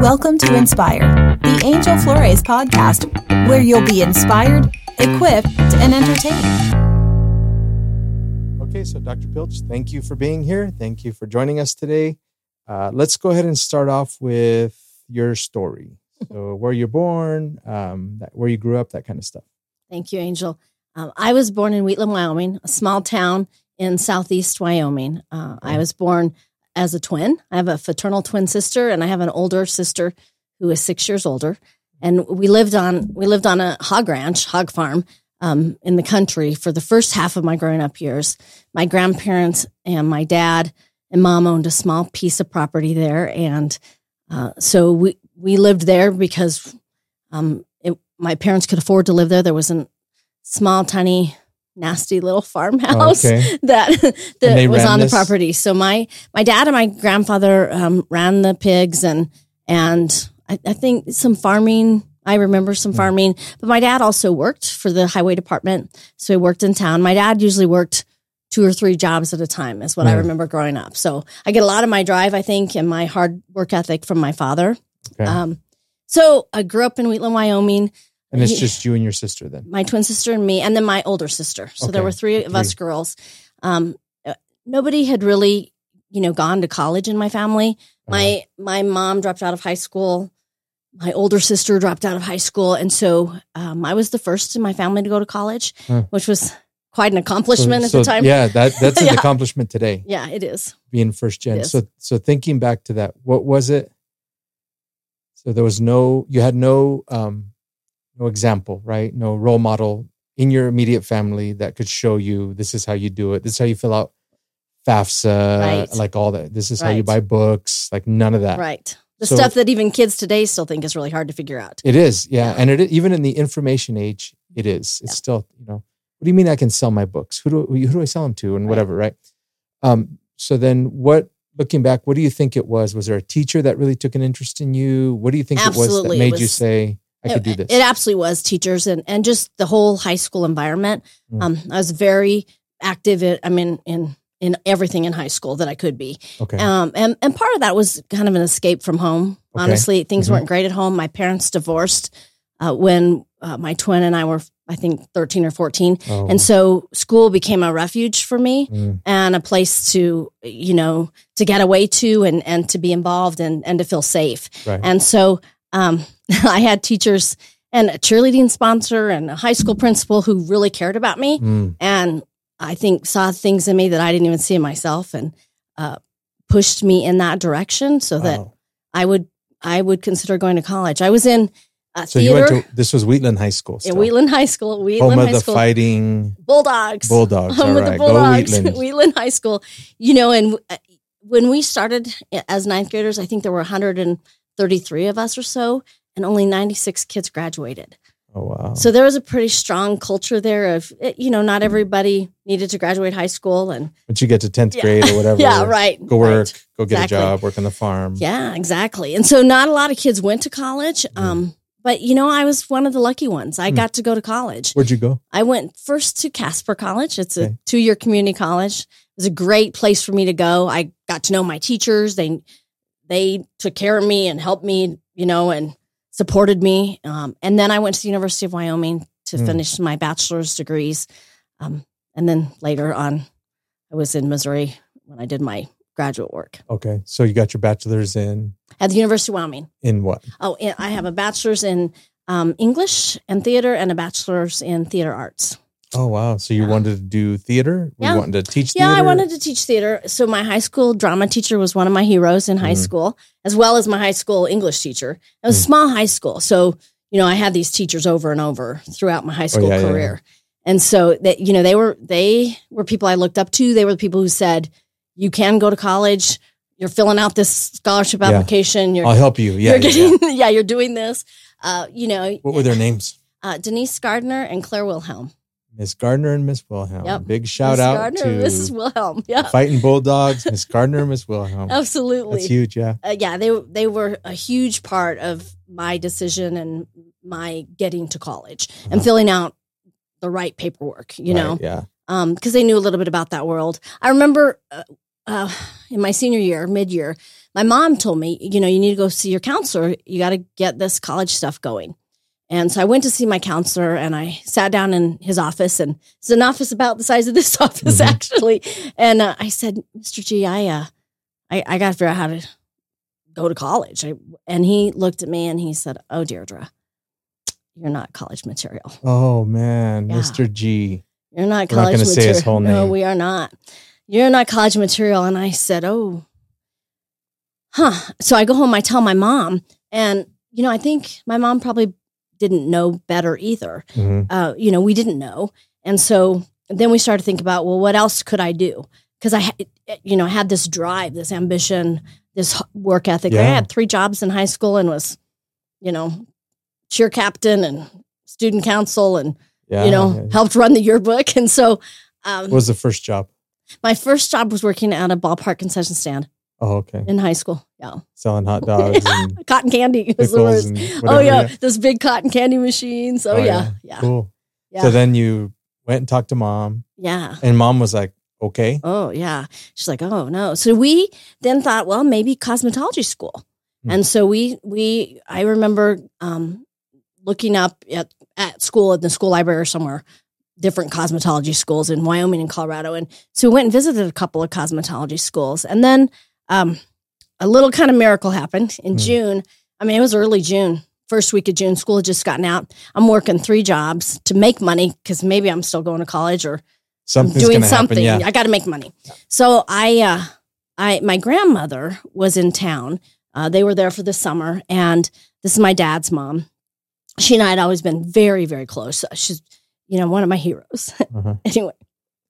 Welcome to Inspire, the Angel Flores podcast, where you'll be inspired, equipped, and entertained. Okay, so Dr. Pilch, thank you for being here. Thank you for joining us today. Uh, let's go ahead and start off with your story. So, where you're born, um, that, where you grew up, that kind of stuff. Thank you, Angel. Um, I was born in Wheatland, Wyoming, a small town in southeast Wyoming. Uh, I was born as a twin. I have a fraternal twin sister, and I have an older sister who is six years older. And we lived on we lived on a hog ranch, hog farm, um, in the country for the first half of my growing up years. My grandparents and my dad and mom owned a small piece of property there, and uh, so we we lived there because um, it, my parents could afford to live there. There was a small, tiny nasty little farmhouse Okay. that that was on this? the property. So my my dad and my grandfather um, ran the pigs and and I, I think some farming. I remember Hmm. some farming, but my dad also worked for the highway department. So he worked in town. My dad usually worked two or three jobs at a time, is what I Hmm. remember growing up. So I get a lot of my drive, I think, and my hard work ethic from my father. Okay. Um, so I grew up in Wheatland, Wyoming and it's just you and your sister then. my twin sister and me, and then my older sister. So there were three of us girls. Um, uh, nobody had really, you know, gone to college in my family. Uh-huh. My my mom dropped out of high school. My older sister dropped out of high school, and so um, I was the first in my family to go to college, Huh. which was quite an accomplishment So- at so, the time. Yeah, that that's an Yeah. accomplishment today, yeah, it is. being first gen. So so thinking back to that, what was it? So there was no you had no um no example, right? No role model in your immediate family that could show you this is how you do it. This is how you fill out FAFSA, Right. like all that. This is how you buy books, like none of that. Right. The So- stuff that even kids today still think is really hard to figure out. It is, yeah. Yeah. And it even in the information age, it is. It's Yeah. still, you know, what do you mean I can sell my books? Who do who do I sell them to and Right. whatever, right? Um, so then what looking back, what do you think it was? Was there a teacher that really took an interest in you? What do you think it was that Absolutely, it made you say, I could do it, this? It absolutely was teachers and, and just the whole high school environment. Mm. Um, I was very active. In, I mean, in in everything in high school that I could be. okay. Um, and and part of that was kind of an escape from home. Okay. Honestly, things Mhm. weren't great at home. My parents divorced uh, when uh, my twin and I were, I think, thirteen or fourteen, Oh, and so school became a refuge for me mm, and a place to you know to get away to and and to be involved and and to feel safe. right. And so um, I had teachers and a cheerleading sponsor and a high school principal who really cared about me Mm, and I think saw things in me that I didn't even see in myself and uh, pushed me in that direction so that wow. I would I would consider going to college. I was in uh, So you went to this was Wheatland High School. in Still. Wheatland High School. Wheatland Home of High the School. fighting Bulldogs. Bulldogs. Home All of the right. Go Bulldogs. Wheatland. Wheatland High School. You know, and uh, when we started as ninth graders, I think there were 133 of us or so, and only 96 kids graduated. Oh wow. So there was a pretty strong culture there of, eh, you know, not everybody needed to graduate high school. And Once you get to tenth Yeah. grade or whatever, yeah, right. Go work, right. go get Exactly. a job, work on the farm. Yeah, exactly. And so not a lot of kids went to college. Mm. Um, but, you know, I was one of the lucky ones. I Hmm. got to go to college. Where'd you go? I went first to Casper College. It's a Okay. two year community college. It was a great place for me to go. I got to know my teachers. They they took care of me and helped me, you know, and supported me. Um, and then I went to the University of Wyoming to Hmm. finish my bachelor's degrees. Um, and then later on, I was in Missouri when I did my graduate work Okay. So you got your bachelor's in at the University of Wyoming. in what? Oh, I have a bachelor's in um, English and theater and a bachelor's in theater arts. Oh wow! So you Yeah. wanted to do theater? Yeah. You wanted to teach Theater? Yeah. I wanted to teach theater. So my high school drama teacher was one of my heroes in high Mhm. school, as well as my high school English teacher. It was a Mm. small high school, so you know I had these teachers over and over throughout my high school Oh, yeah, career, and so that you know they were they were people I looked up to. They were the people who said you can go to college. You're filling out this scholarship application. You're I'll help you. Yeah. you're getting yeah. you're doing this. Uh, you know, What were their names? uh, Denise Gardner and Claire Wilhelm. Miss Gardner and Miss Wilhelm. Yep. Big shout Miss out Gardner to and Mrs. Wilhelm. Yeah, Fighting Bulldogs, Miss Gardner and Miss Wilhelm. absolutely. That's huge. Yeah. uh, yeah, they they were a huge part of my decision and my getting to college and Uh-huh. filling out the right paperwork. You know, yeah. um, because they knew a little bit about that world. I remember uh, uh, in my senior year, mid year, my mom told me, you know, you need to go see your counselor. You got to get this college stuff going. And so I went to see my counselor and I sat down in his office and it's an office about the size of this office Mhm. actually. And uh, I said, Mr. G, I, uh, I, I got to figure out how to go to college. I, and he looked at me and he said, Oh, Deirdre, you're not college material. Oh man, Yeah. Mr. G. You're not We're not college say material. his whole name. No, we are not. You're not college material. And I said, Oh, huh. So I go home, I tell my mom, and, you know, I think my mom probably didn't know better either. Mhm. Uh, you know, we didn't know. And so then we started to think about, well, what else could I do? Because I, had, you know, had this drive, this ambition, this work ethic. I had three jobs in high school and was, you know, cheer captain and student council and Yeah. you know, yeah. helped run the yearbook. And so um, What was the first job? my first job was working at a ballpark concession stand Oh, okay. in high school. Yeah. Selling hot dogs and Cotton candy was the worst. Oh, yeah. Those big cotton candy machines. Oh, Oh, yeah. yeah. Yeah. Cool. Yeah. So then you went and talked to mom, yeah. and mom was like, "Okay." Oh, yeah. She's like, oh, no. So we then thought, well, maybe cosmetology school. Hmm. And so we, we, I remember um, looking up at, at school, at the school library or somewhere, different cosmetology schools in Wyoming and Colorado. And so we went and visited a couple of cosmetology schools. And then um, a little kind of miracle happened in Hmm. June. I mean, it was early June, first week of June. School had just gotten out. I'm working three jobs to make money because maybe I'm still going to college or Something's I'm doing gonna happen, something. Yeah. I got to make money. So I, uh, I, my grandmother was in town. Uh, they were there for the summer, and this is my dad's mom. She and I had always been very, very close. She's, you know, one of my heroes. Uh-huh. anyway,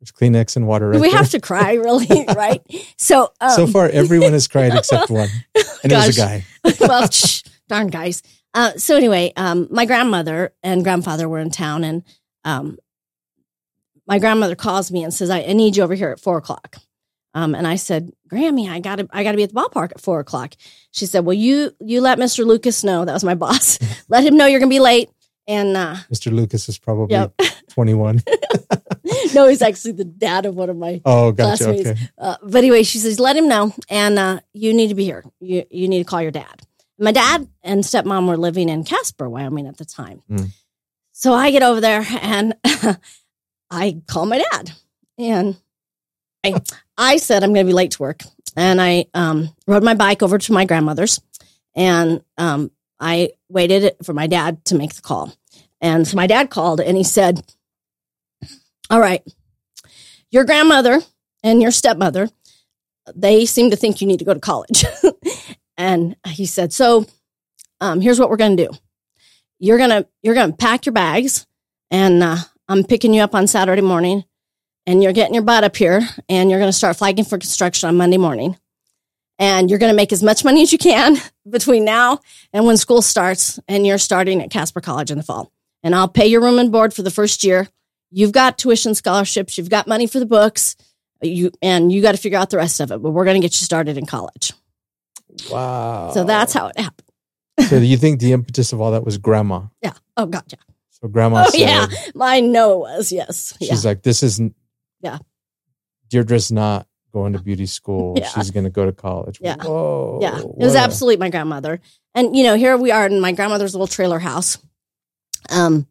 There's Kleenex and water. Right we there. have to cry, really, right? So, um, so far, everyone has cried except one, and it was a guy. well, shh, darn guys. Uh, so anyway, um, my grandmother and grandfather were in town, and um, my grandmother calls me and says, "I, I need you over here at four o'clock." Um, and I said, "Grammy, I got to, I got to be at the ballpark at four o'clock." She said, "Well, you, you let Mister Lucas know. That was my boss. let him know you're going to be late." And uh, Mr. Lucas is probably Yep. 21. no, he's actually the dad of one of my Oh, gotcha. Classmates. Okay. Uh, but anyway, she says, let him know. And uh, you need to be here. You, you need to call your dad. My dad and stepmom were living in Casper, Wyoming at the time. Mm. So I get over there and I call my dad. And I, I said, I'm going to be late to work. And I um, rode my bike over to my grandmother's. And um, I waited for my dad to make the call. And so my dad called and he said, All right, your grandmother and your stepmother, they seem to think you need to go to college. and he said, So um, here's what we're going to do. You're going to you're going to pack your bags and uh, I'm picking you up on Saturday morning and you're getting your butt up here and you're going to start flagging for construction on Monday morning. And you're going to make as much money as you can between now and when school starts and you're starting at Casper College in the fall. And I'll pay your room and board for the first year. You've got tuition scholarships, you've got money for the books, you and you got to figure out the rest of it, but we're going to get you started in college. Wow. So that's how it happened. So do you think the impetus of all that was grandma? Yeah. Oh god, yeah. So grandma Oh said, yeah. I know it was. Yes. Yeah. she's like, this isn't. Yeah. Deirdre's not going to beauty school. Yeah. She's going to go to college. Yeah. Whoa. Yeah, it was absolutely my grandmother. And you know, here we are in my grandmother's little trailer house, um,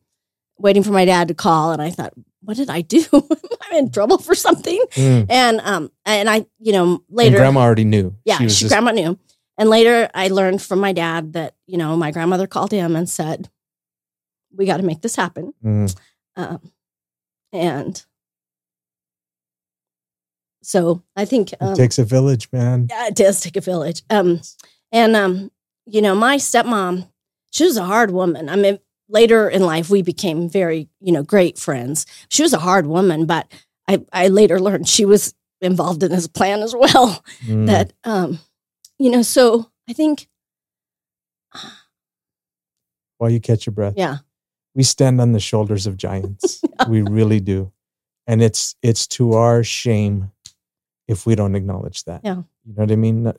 waiting for my dad to call. And I thought, what did I do? I'm in trouble for something. Mm. And um, and I, you know, And later, grandma already knew. yeah, she, was just- grandma knew. And later, I learned from my dad that you know my grandmother called him and said, "We got to make this happen." Mm. Um, and so I think um, it takes a village, man. yeah, it does take a village. Um, and um, you know, my stepmom, she was a hard woman. I mean, later in life, we became very, you know, great friends. She was a hard woman, but I, I later learned she was involved in this plan as well. Mm. That, um, you know, so I think, While you catch your breath. yeah, we stand on the shoulders of giants. we really do. And it's it's to our shame if we don't acknowledge that. Yeah. You know what I mean?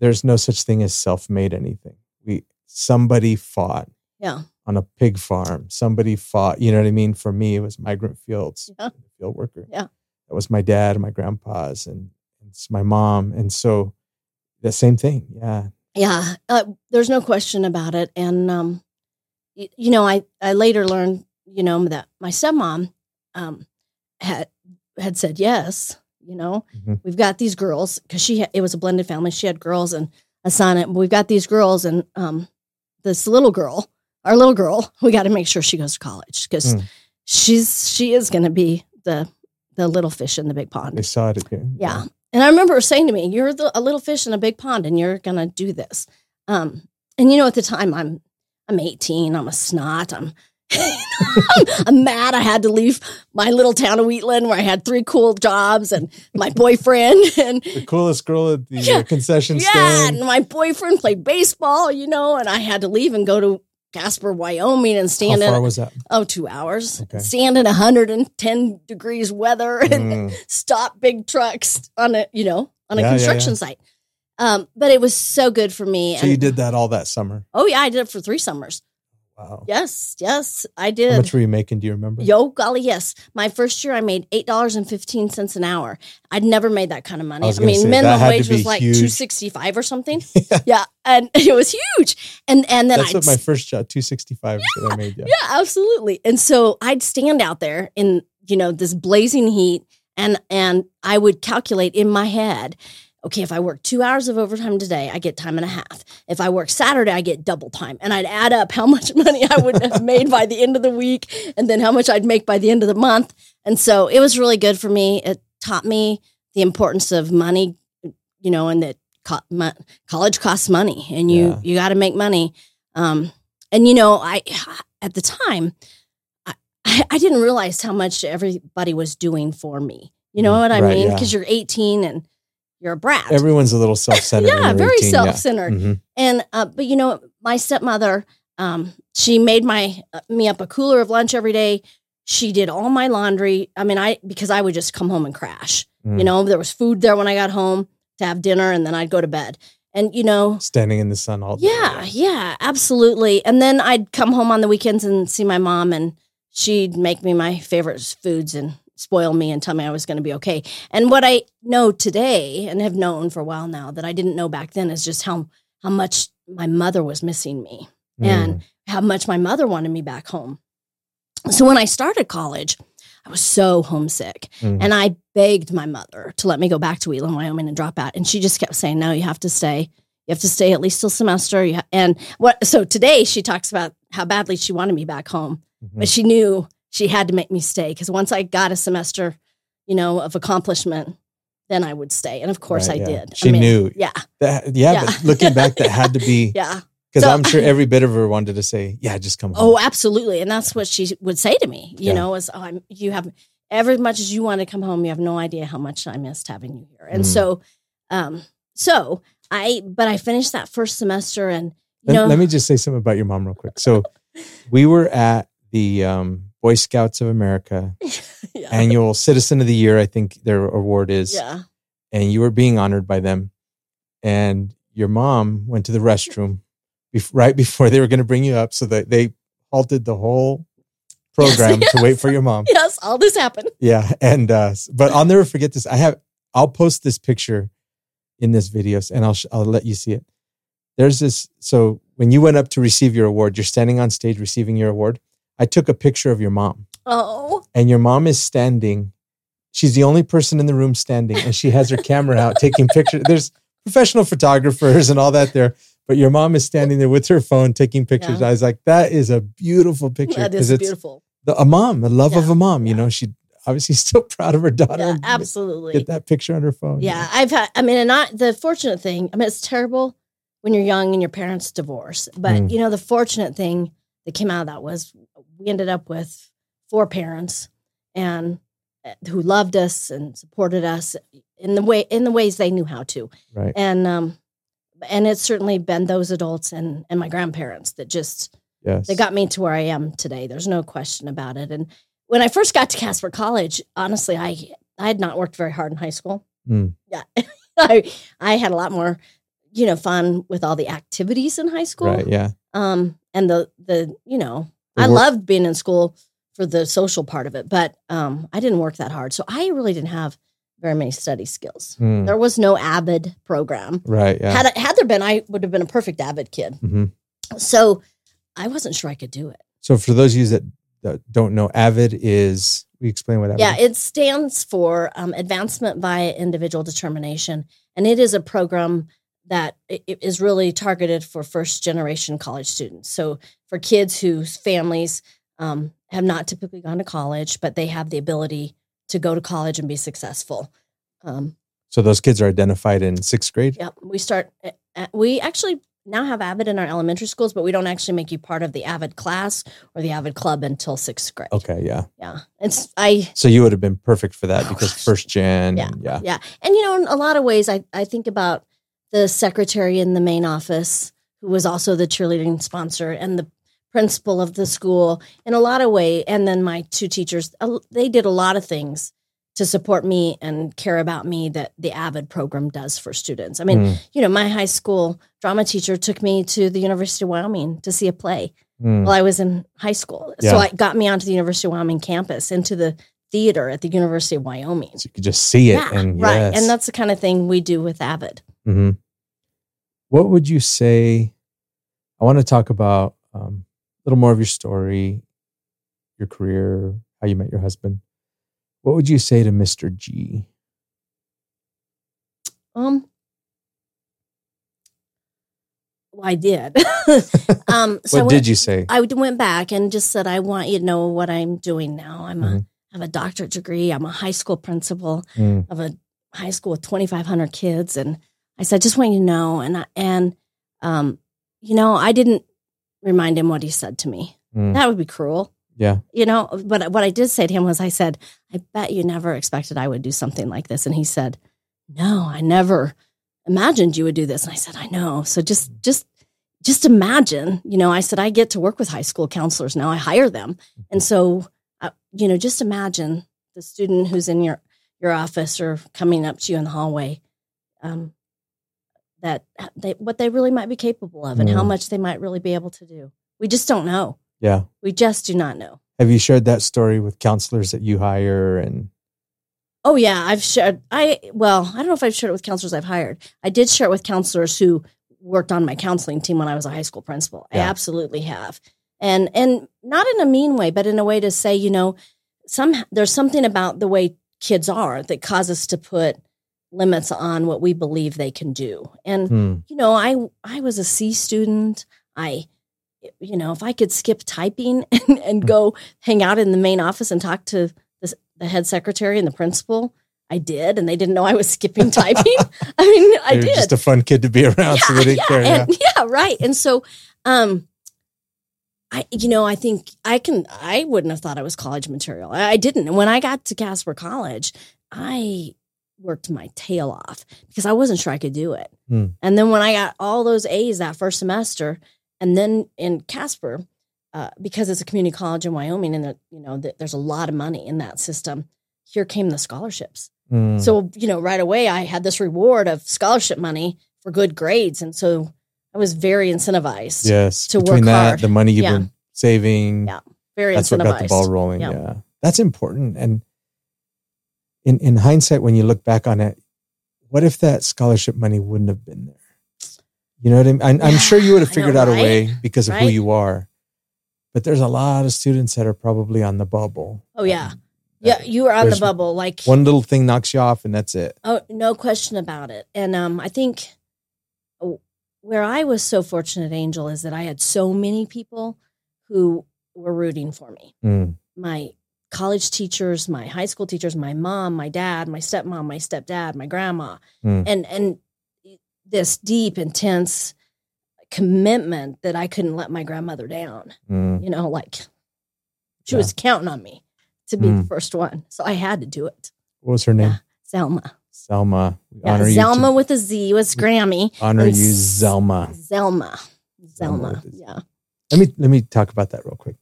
There's no such thing as self-made anything. We somebody fought yeah, on a pig farm. Somebody fought, you know what I mean? For me, it was migrant fields, Yeah. field worker. Yeah. That was my dad and my grandpa's and it's my mom. And so The same thing. Yeah. Yeah, uh, there's no question about it. And um, you know, I I later learned, you know, that my stepmom um, had had said yes. You know, Mhm. we've got these girls because she it was a blended family. She had girls and a son, and we've got these girls and um, this little girl, our little girl. We got to make sure she goes to college because Mm. she's she is going to be the the little fish in the big pond. Saw it. Yeah. And I remember her saying to me, You're the, a little fish in a big pond and you're going to do this. Um, and you know, at the time, I'm I'm 18, I'm a snot, I'm, I'm mad. I had to leave my little town of Wheatland where I had three cool jobs and my boyfriend. And The coolest girl at the uh, Yeah. concession yeah, stand. and my boyfriend played baseball, you know, and I had to leave and go to Casper, Wyoming and stand How far in, was that? oh, two hours, Okay. stand in 110 degrees weather and Mm. stop big trucks on a you know on a Yeah, yeah, construction yeah. site. Um, but it was so good for me. So you did that all that summer. Oh yeah, I did it for three summers. Wow. Yes, yes, I did. How much were you making? Do you remember? Yo, golly, yes. My first year, I made eight dollars and fifteen cents an hour. I'd never made that kind of money. I I, mean, say, minimum wage was like two sixty five or something. yeah, and it was huge. And and then That's I'd what my first job, two sixty five, I made. Yeah. yeah, absolutely. And so I'd stand out there in, you know, this blazing heat and and I would calculate in my head, okay, if I work 2 hours of overtime today, I get time and a half. If I work Saturday, I get double time. And I'd add up how much money I would have made by the end of the week and then how much I'd make by the end of the month. And so it was really good for me. It taught me the importance of money, you know, and that co- college costs money and you Yeah. you got to make money. Um and you know, I at the time, I, I didn't realize how much everybody was doing for me. You know Mm, what I right, mean? yeah. Because you're 18 and you're a brat. Everyone's a little self centered. yeah, very self-centered. hmm And uh, but you know, my stepmother, um, she made my uh, me up a cooler of lunch every day. She did all my laundry. I mean, I because I would just come home and crash. Mm. You know, there was food there when I got home to have dinner, and then I'd go to bed. And you know, Standing in the sun all day. yeah, yeah, absolutely. And then I'd come home on the weekends and see my mom, and she'd make me my favorite foods and spoil me and tell me I was going to be okay. And what I know today and have known for a while now that I didn't know back then is just how how much my mother was missing me Mm. and how much my mother wanted me back home. So when I started college, I was so homesick. Mm. And I begged my mother to let me go back to Wheatland, Wyoming and drop out. And she just kept saying, no, you have to stay. You have to stay at least till semester. Ha-. And what, so today she talks about how badly she wanted me back home, Mhm. but she knew she had to make me stay because once I got a semester, you know, of accomplishment, then I would stay. And of course Right, I yeah. did. I She mean, knew. Yeah. That, yeah, Yeah. but looking back, that had to be Yeah. because So- I'm sure every bit of her wanted to say, "Yeah, just come home." Oh, absolutely. And that's what she would say to me, you Yeah. know, is oh, I'm, you have every much as you want to come home, you have no idea how much I missed having you here. And Mm. so, um, so I, but I finished that first semester and, you let, know, let me just say something about your mom real quick. So, we were at the um, Boy Scouts of America yeah, annual Citizen of the Year, I think their award is, yeah, and you were being honored by them. And your mom went to the restroom bef- right before they were going to bring you up, so that they halted the whole program Yes, to wait for your mom. yes, all this happened. Yeah, and uh, but I'll never forget this. I have I'll post this picture in this video, and I'll sh- I'll let you see it. There's this. So when you went up to receive your award, you're standing on stage receiving your award. I took a picture of your mom, Oh, and your mom is standing. She's the only person in the room standing, and she has her camera out taking pictures. There's professional photographers and all that there, but your mom is standing there with her phone taking pictures. Yeah. I was like, that is a beautiful picture that is it's beautiful. the, a mom, the love of a mom. You know, she obviously still proud of her daughter. Yeah, absolutely. Get that picture on her phone. Yeah, I've had. I mean, and not the fortunate thing. I mean, it's terrible when you're young and your parents divorce. But Mm. you know, the fortunate thing that came out of that was we ended up with four parents and uh, who loved us and supported us in the way in the ways they knew how to. Right. And um, and it's certainly been those adults and and my grandparents that just Yes. they got me to where I am today. There's no question about it. And when I first got to Casper College, honestly, I I had not worked very hard in high school. Mm. Yeah, I I had a lot more, you know, fun with all the activities in high school. Right. Yeah. Um, and the the you know, I work- loved being in school for the social part of it, but um, I didn't work that hard, so I really didn't have very many study skills. Hmm. There was no Avid program. Right. Yeah. Had had there been, I would have been a perfect Avid kid. hmm So I wasn't sure I could do it. So for those of you that, that don't know, AVID is we explain what AVID Yeah, it stands for um, Advancement by Individual Determination, and it is a program that i- i- really targeted for first generation college students. So for kids whose families um, have not typically gone to college, but they have the ability to go to college and be successful. Um, So those kids are identified in sixth grade. Yep. We start, at- we actually now have Avid in our elementary schools, but we don't actually make you part of the Avid class or the Avid club until sixth grade. Okay. Yeah. Yeah. It's, I, So you would have been perfect for that Oh, because first gen. Yeah. yeah. yeah. And, you know, in a lot of ways, I, I think about the secretary in the main office who was also the cheerleading sponsor and the principal of the school in a lot of way. And then my two teachers, they did a lot of things to support me and care about me that the Avid program does for students. I mean, Mm, you know, my high school drama teacher took me to the University of Wyoming to see a play mm. while I was in high school. Yeah. So it got me onto the University of Wyoming campus, into the theater at the University of Wyoming. So you could just see it. Yeah, and right. yes. And that's the kind of thing we do with Avid. hmm What would you say? I want to talk about um, a little more of your story, your career, how you met your husband. What would you say to Mr. G? Um, well, I did. um, so I what went- did you say? I went back and just said, I want you to know what I'm doing now. I'm a, Mhm. I have a doctorate degree. I'm a high school principal. Mm, of a high school with 2,500 kids. And I said, just want you to know. And, I, and, um, you know, I didn't remind him what he said to me. mm. That would be cruel, yeah. you know. But what I did say to him was, I said, I bet you never expected I would do something like this. And he said, no, I never imagined you would do this. And I said, I know. So just, just, just imagine, you know, I said, I get to work with high school counselors now. I hire them. And so, uh, you know, just imagine the student who's in your, your office or coming up to you in the hallway, um, that they, what they really might be capable of and how Mm. much they might really be able to do. We just don't know. Yeah. We just do not know. Have you shared that story with counselors that you hire? And Oh yeah, I've shared. I well, I don't know if I've shared it with counselors I've hired. I did share it with counselors who worked on my counseling team when I was a high school principal. I absolutely have, and and not in a mean way, but in a way to say, you know, some there's something about the way kids are that causes us to put limits on what we believe they can do. And hmm, you know, I I was a C student. I you know, if I could skip typing and, and go hang out in the main office and talk to the, the head secretary and the principal, I did, and they didn't know I was skipping typing. I mean, I did. just a fun kid to be around, so they didn't care. Yeah. yeah, right. And so, um, I, you know, I think I can. I wouldn't have thought I was college material. I, I didn't. And when I got to Casper College, I worked my tail off because I wasn't sure I could do it. Hmm. And then when I got all those A's that first semester, and then in Casper, uh, because it's a community college in Wyoming, and the, you know, th- there's a lot of money in that system. Here came the scholarships. Hmm. So, you know, right away I had this reward of scholarship money for good grades. And so I was very incentivized. yes, to between work that, hard. the money you've Yeah. been saving, Yeah, Very that's incentivized. what got the ball rolling. Yeah. Yeah. That's important. And in in hindsight, when you look back on it, what if that scholarship money wouldn't have been there? You know what I mean? I'm, I'm sure you would have figured know, out a way because of who you are. But there's a lot of students that are probably on the bubble. Oh, yeah. Um, Yeah, you were on the bubble. Like, One little thing knocks you off, and that's it. oh, no question about it. And um, I think where I was so fortunate, Angel, is that I had so many people who were rooting for me. Mm, My college teachers, my high school teachers, my mom, my dad, my stepmom, my stepdad, my grandma, Hmm. and and this deep, intense commitment that I couldn't let my grandmother down. mm. You know, like she Yeah. was counting on me to be the Mm. first one, so I had to do it. What was her name? Yeah. Zelma. We yeah, honor you. Zelma to- with a Z was Grammy. honor you, Zelma. Zelma, Zelma Zelma, with a Z. yeah. Let me let me talk about that real quick.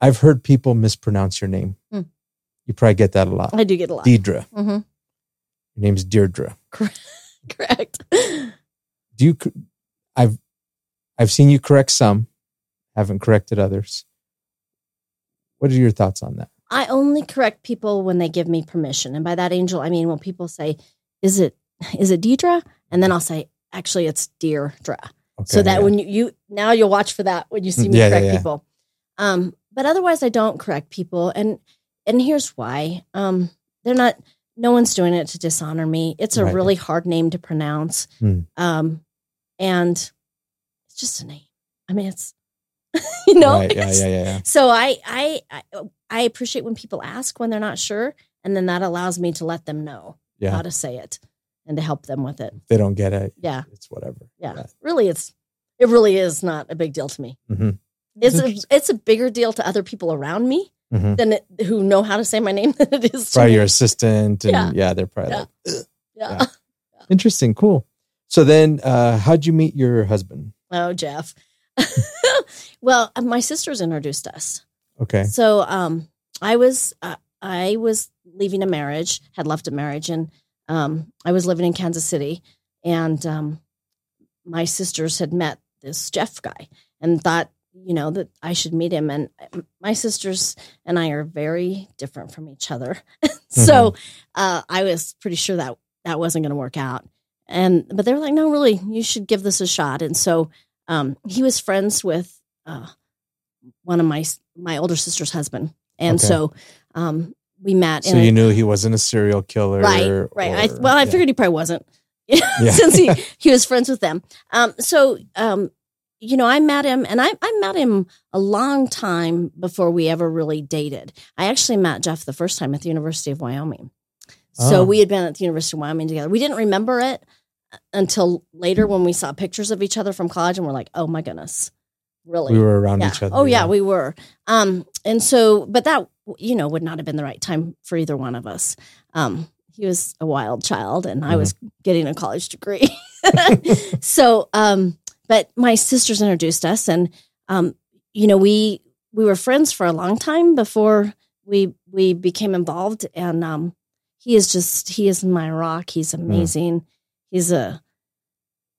I've heard people mispronounce your name. Hmm. You probably get that a lot. I do get a lot. Deidre. hmm Your name's Deirdre. Correct. Do you? I've I've seen you correct some, haven't corrected others. What are your thoughts on that? I only correct people when they give me permission. And by that angel, I mean when people say, Is it is it Deidre? And then I'll say, actually it's Deirdre. Okay, so that yeah. when you, you now you'll watch for that when you see me Yeah, correct yeah. people. Um, but otherwise I don't correct people. And and here's why. Um, they're not no one's doing it to dishonor me. It's a Right. really hard name to pronounce. Hmm. Um, and it's just a name. I mean it's you know right, yeah, yeah, yeah, yeah. so I, I I I appreciate when people ask when they're not sure, and then that allows me to let them know Yeah. how to say it and to help them with it. If they don't get it, Yeah, it's whatever. yeah. Yeah. Really, it's it really is not a big deal to me. Mhm. It's a, it's a bigger deal to other people around me Mhm. than it, who know how to say my name than it is to Probably me. your assistant, and yeah, Yeah. they're probably Yeah. like, "Ugh." yeah. yeah. interesting, cool. So then, uh, how'd you meet your husband? Oh, Jeff. well, uh, my sisters introduced us. Okay, So um, I was uh, I was leaving a marriage, had left a marriage, and um, I was living in Kansas City, and um, my sisters had met this Jeff guy and thought you know that I should meet him. And uh, my sisters and I are very different from each other, so uh, I was pretty sure that that wasn't going to work out. And but they were like, no, really, you should give this a shot. And so um, he was friends with uh, one of my my older sister's husband, and Okay. so um, we met. so in a- you knew he wasn't a serial killer, right, right. I, well, I yeah. figured he probably wasn't, since he he was friends with them. Um, so um, you know, I met him, and I I met him a long time before we ever really dated. I actually met Jeff the first time at the University of Wyoming. So Oh. we had been at the University of Wyoming together. We didn't remember it until later when we saw pictures of each other from college, and we're like, "Oh my goodness, really?" we were around yeah. each other. Oh yeah, we were. Um, and so, but that you know would not have been the right time for either one of us. Um, he was a wild child, and I was getting a college degree. so, um, but my sisters introduced us, and um, you know we we were friends for a long time before we we became involved, and um, he is just he is my rock. He's amazing. He's a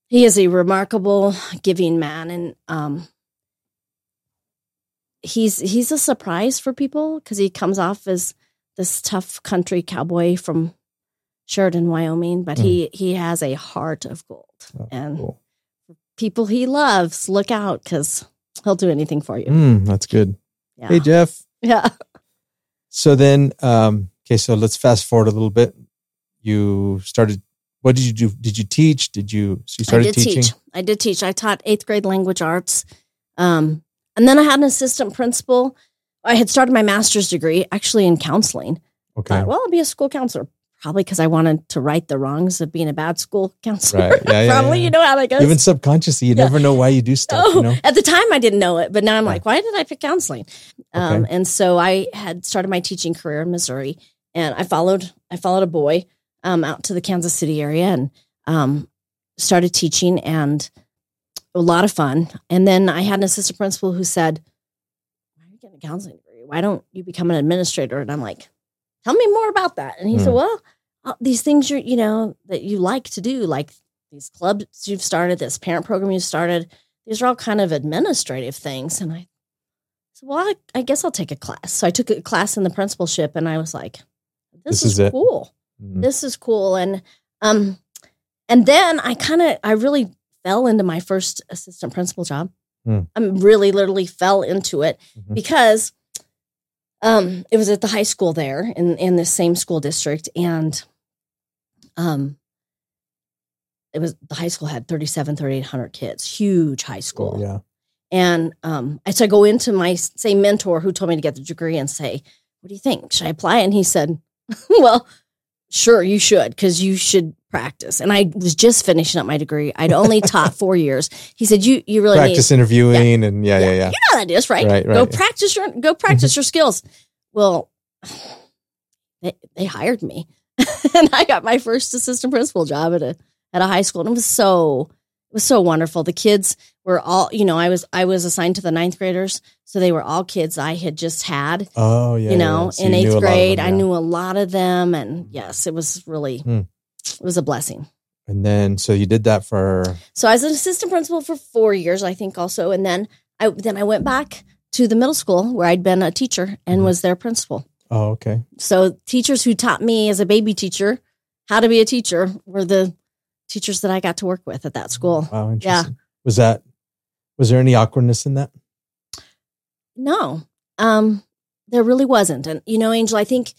he is a remarkable giving man, and um, he's he's a surprise for people because he comes off as this tough country cowboy from Sheridan, Wyoming, but he he has a heart of gold, Oh, and cool. people he loves look out because he'll do anything for you. Mm, that's good. Yeah, Hey, Jeff. yeah. So then, um, okay, so let's fast forward a little bit. You started. What did you do? Did you teach? Did you? So you started I did teaching. teach. I did teach. I taught eighth grade language arts, um, and then I had an assistant principal. I had started my master's degree actually in counseling. Okay. Thought, well, I'll be a school counselor. Probably because I wanted to right the wrongs of being a bad school counselor. Right. Yeah, yeah, Probably, yeah. you know how that goes. Even subconsciously, you never know why you do stuff. Oh, You know. at the time I didn't know it, but now I'm like, why did I pick counseling? Um, and so I had started my teaching career in Missouri, and I followed I followed a boy um, out to the Kansas City area and um, started teaching, and a lot of fun. And then I had an assistant principal who said, "Why are you getting a counseling degree? Why don't you become an administrator?" And I'm like, "Tell me more about that." And he said, Hmm. "Well, uh, these things you're you know that you like to do, like these clubs you've started, this parent program you've started." these are all kind of administrative things. And I said, well, I, I guess I'll take a class. So I took a class in the principalship and I was like, this, This is, is cool. Mhm. This is cool. And, um, and then I kind of, I really fell into my first assistant principal job. Hmm. I really literally fell into it Mhm. because, um, it was at the high school there in, in the same school district. And, um, it was the high school had 37 3800 kids huge high school Oh, yeah. and um, I so I go into my same mentor who told me to get the degree and say, "What do you think? Should I apply?" And he said, "Well, sure, you should because you should practice." And I was just finishing up my degree. I'd only taught four years. He said, "You you really Practice interviewing and yeah, yeah, yeah. need you know how that is, right? Right, Go right. practice your go practice your skills." Well, they they hired me, and I got my first assistant principal job at a at a high school, and it was so it was so wonderful. The kids were all, you know, I was I was assigned to the ninth graders, so they were all kids I had just had, Oh, yeah. you know, yeah. So in you eighth grade. them, I knew a lot of them, and yes, it was really Hmm. It was a blessing. And then, so you did that for So I was an assistant principal for four years, I think, also, and then I then I went back to the middle school where I'd been a teacher and Mhm. was their principal. Oh, okay. So teachers who taught me as a baby teacher how to be a teacher were the teachers that I got to work with at that school. Wow, interesting. Was that was there any awkwardness in that? No, um, there really wasn't. And you know, Angel, I think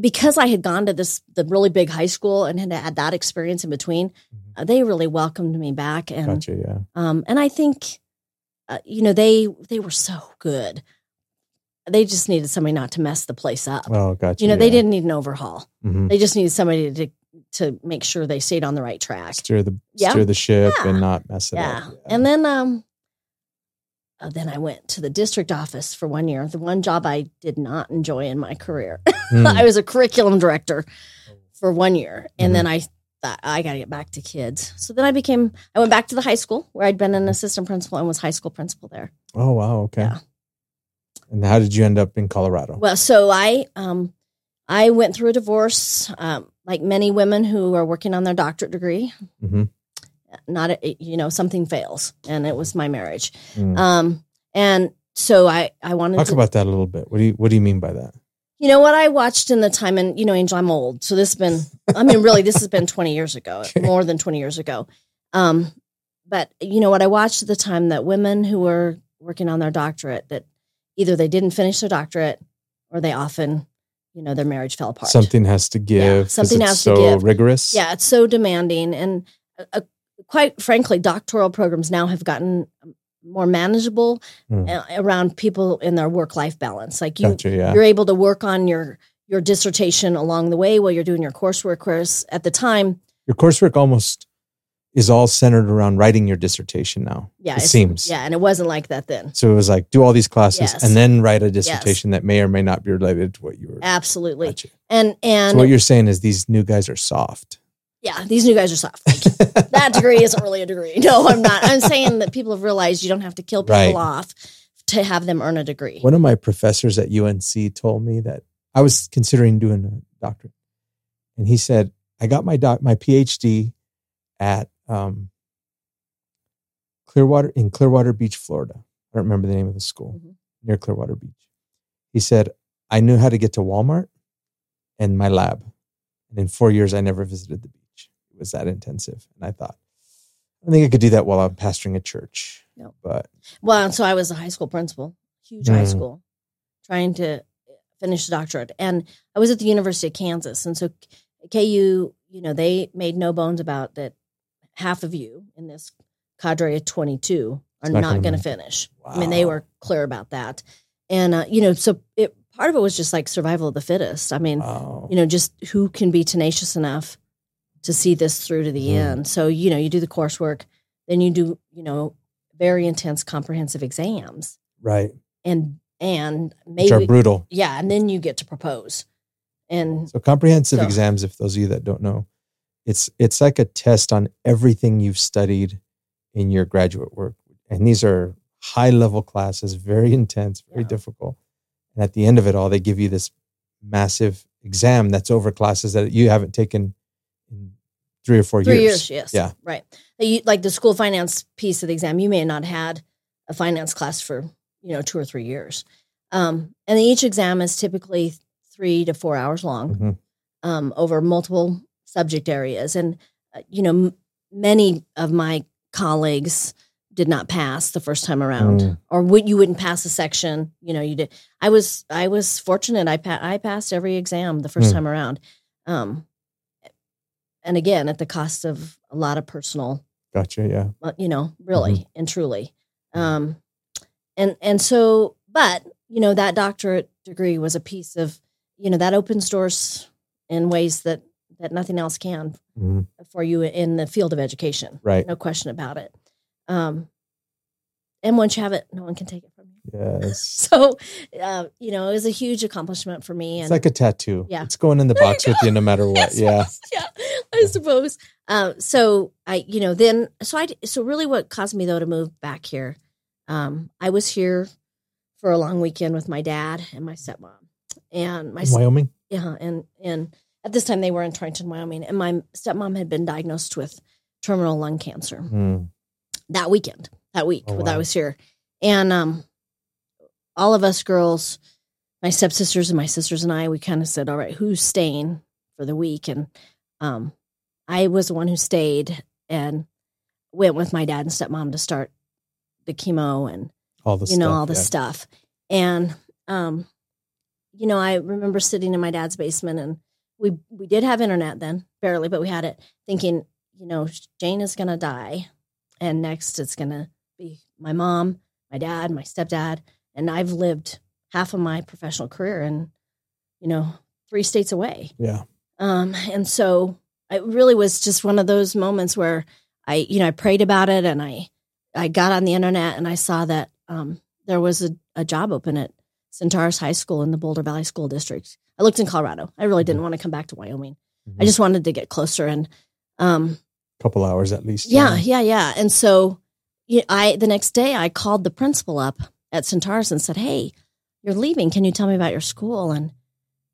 because I had gone to this the really big high school and had had that experience in between, Mhm. uh, they really welcomed me back. And Gotcha. Yeah. um, and I think, uh, you know, they they were so good. They just needed somebody not to mess the place up. Oh, gotcha. you know, they didn't need an overhaul. Mhm. They just needed somebody to to make sure they stayed on the right track. steer the Yeah. steer the ship Yeah. and not mess it up. Yeah. And then um uh, then I went to the district office for one year. The one job I did not enjoy in my career. Hmm. I was a curriculum director for one year, and Mhm. then I thought I got to get back to kids. So then I became. I went back to the high school where I'd been an assistant principal and was high school principal there. Oh wow. Okay. Yeah. And how did you end up in Colorado? Well, so I um I went through a divorce, um, like many women who are working on their doctorate degree. hmm Not a, you know something fails, and it was my marriage. Mm. Um, and so I I wanted Talk to about that a little bit. What do you What do you mean by that? You know what I watched in the time, and you know, Angel, I'm old, so this has been. I mean, really, this has been 20 years ago, more than 20 years ago. Um, but you know what I watched at the time that women who were working on their doctorate that either they didn't finish their doctorate or they often, you know, their marriage fell apart. Something has to give. 'cause something has to give. rigorous. Yeah, it's so demanding, and uh, quite frankly, doctoral programs now have gotten more manageable Mm. around people in their work life balance. Like you, Gotcha. Yeah. you're able to work on your your dissertation along the way while you're doing your coursework. Whereas at the time, Your coursework almost is all centered around writing your dissertation now. yeah, It seems. yeah, and it wasn't like that then. So it was like do all these classes Yes. and then write a dissertation that may or may not be related to what you were. Absolutely, Gotcha. and So and what you're saying is these new guys are soft. Yeah, these new guys are soft. Like, that degree isn't really a degree. No, I'm not. I'm saying that people have realized you don't have to kill people Right. off to have them earn a degree. One of my professors at UNC told me that I was considering doing a doctorate, and he said I got my doc my PhD at um, Clearwater in Clearwater Beach, Florida. I don't remember the name of the school Mhm. near Clearwater Beach. He said I knew how to get to Walmart and my lab, and in four years I never visited the beach. Was that intensive, and I thought I think I could do that while I'm pastoring a church. No. But Well, so I was a high school principal, huge high Mm. school, trying to finish the doctorate. And I was at the University of Kansas. And so KU, you know, they made no bones about that half of you in this cadre of 22 are It's not going to finish. I mean, they were clear about that. And, uh, you know, so it, part of it was just like survival of the fittest. I mean, wow. you know, just who can be tenacious enough to see this through to the Mhm. end. So, you know, you do the coursework, then you do, you know, very intense comprehensive exams right, and and which are brutal. yeah, and then you get to propose. And So comprehensive So- exams, if those of you that don't know, it's it's like a test on everything you've studied in your graduate work. And these are high level classes, very intense, very Yeah. difficult. And at the end of it all, they give you this massive exam that's over classes that you haven't taken three or four three years. years, yes. Yeah. Right. You, like the school finance piece of the exam, you may have not had a finance class for, you know, two or three years. Um, and each exam is typically three to four hours long. Mhm. um, over multiple subject areas. And, uh, you know, m- many of my colleagues did not pass the first time around Mm. or would you wouldn't pass a section you know you did i was i was fortunate i pa- i passed every exam the first Mm. time around um and again at the cost of a lot of personal Gotcha. Yeah. uh, you know, really and truly. Um, and and so, but you know, that doctorate degree was a piece of, you know, that opens doors in ways that that nothing else can Mhm. for you in the field of education. Right. No question about it. Um, and once you have it, no one can take it from you. Yes. So, uh, you know, it was a huge accomplishment for me. It's like a tattoo. Yeah. It's going in the box with you no matter what. Yeah. yeah, I suppose. Um, so I, you know, then so I, so really, what caused me though to move back here, um, I was here for a long weekend with my dad and my stepmom, and my In Wyoming. yeah, and and at this time they were in Torrington, Wyoming, and my stepmom had been diagnosed with terminal lung cancer Mm. that weekend, that week Oh, that I was here, and um, all of us girls my stepsisters and my sisters and I, we kind of said, all right, who's staying for the week? And um, I was the one who stayed and went with my dad and stepmom to start the chemo and all the you know stuff, all the yeah. stuff. And um, you know, I remember sitting in my dad's basement and we we did have internet then, barely, but we had it. Thinking, you know, Jane is gonna die, and next it's gonna be my mom, my dad, my stepdad, and I've lived half of my professional career in, you know, three states away. Yeah. Um, and so it really was just one of those moments where I, you know, I prayed about it and I, I got on the internet and I saw that um, there was a, a job open at Centaurus High School in the Boulder Valley School District. I looked in Colorado. I really didn't want to come back to Wyoming. I Mhm. just wanted to get closer and, um, couple hours at least. yeah, yeah, yeah. And so yeah, I the next day I called the principal up at Centaurus and said, "Hey, you're leaving. Can you tell me about your school?" And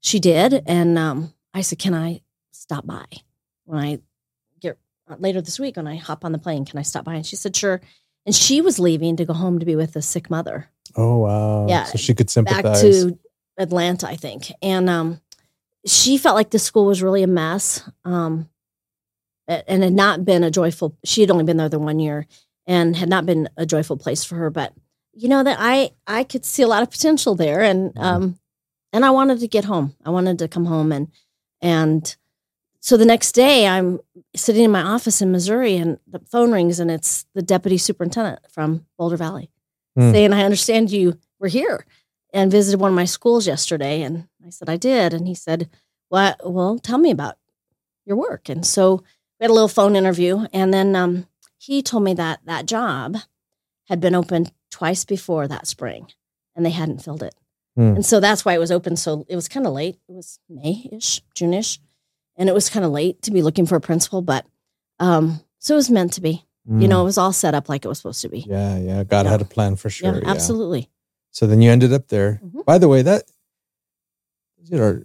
she did. And um, I said, "Can I stop by when I get uh, later this week when I hop on the plane? Can I stop by?" And she said, "Sure." And she was leaving to go home to be with a sick mother Oh wow. Yeah, So she could sympathize. back to Atlanta, I think. And um, she felt like the school was really a mess um, and had not been a joyful. She had only been there the one year and had not been a joyful place for her. But you know that I I could see a lot of potential there, and Mhm. um, and I wanted to get home. I wanted to come home, and and so the next day I'm sitting in my office in Missouri, and the phone rings, and it's the deputy superintendent from Boulder Valley Hmm. saying, "I understand you were here." and visited one of my schools yesterday. And I said, I did. And he said, Well, well tell me about your work. And so we had a little phone interview. And then um, he told me that that job had been open twice before that spring and they hadn't filled it. Hmm. And so that's why it was open. So it was kind of late. It was May ish, June ish. And it was kind of late to be looking for a principal. But um, so it was meant to be. You know, it was all set up like it was supposed to be. Mm. Yeah, yeah. God Yeah. had a plan for sure. yeah yeah. absolutely. So then you ended up there. Mhm. By the way, that you know,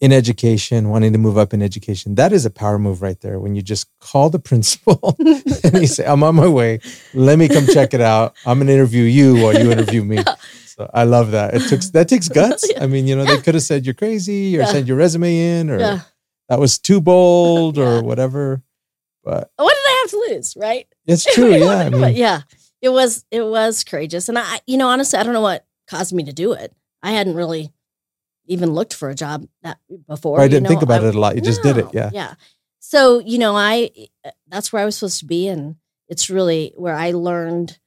in education, wanting to move up in education, that is a power move right there. When you just call the principal and you say, "I'm on my way. Let me come check it out. I'm gonna interview you while you interview me." So I love that. It took that takes guts. Yeah. I mean, you know, they could have said you're crazy or Yeah. send your resume in or yeah. that was too bold or whatever. But What did I have to lose? Right. it's true. Yeah. I mean, yeah, it was it was courageous, and I, you know, honestly, I don't know what caused me to do it. I hadn't really even looked for a job that before. I didn't know, think about I- it a lot. You just did it. Yeah. yeah. So you know, I eh, that's where I was supposed to be, and it's really where I learned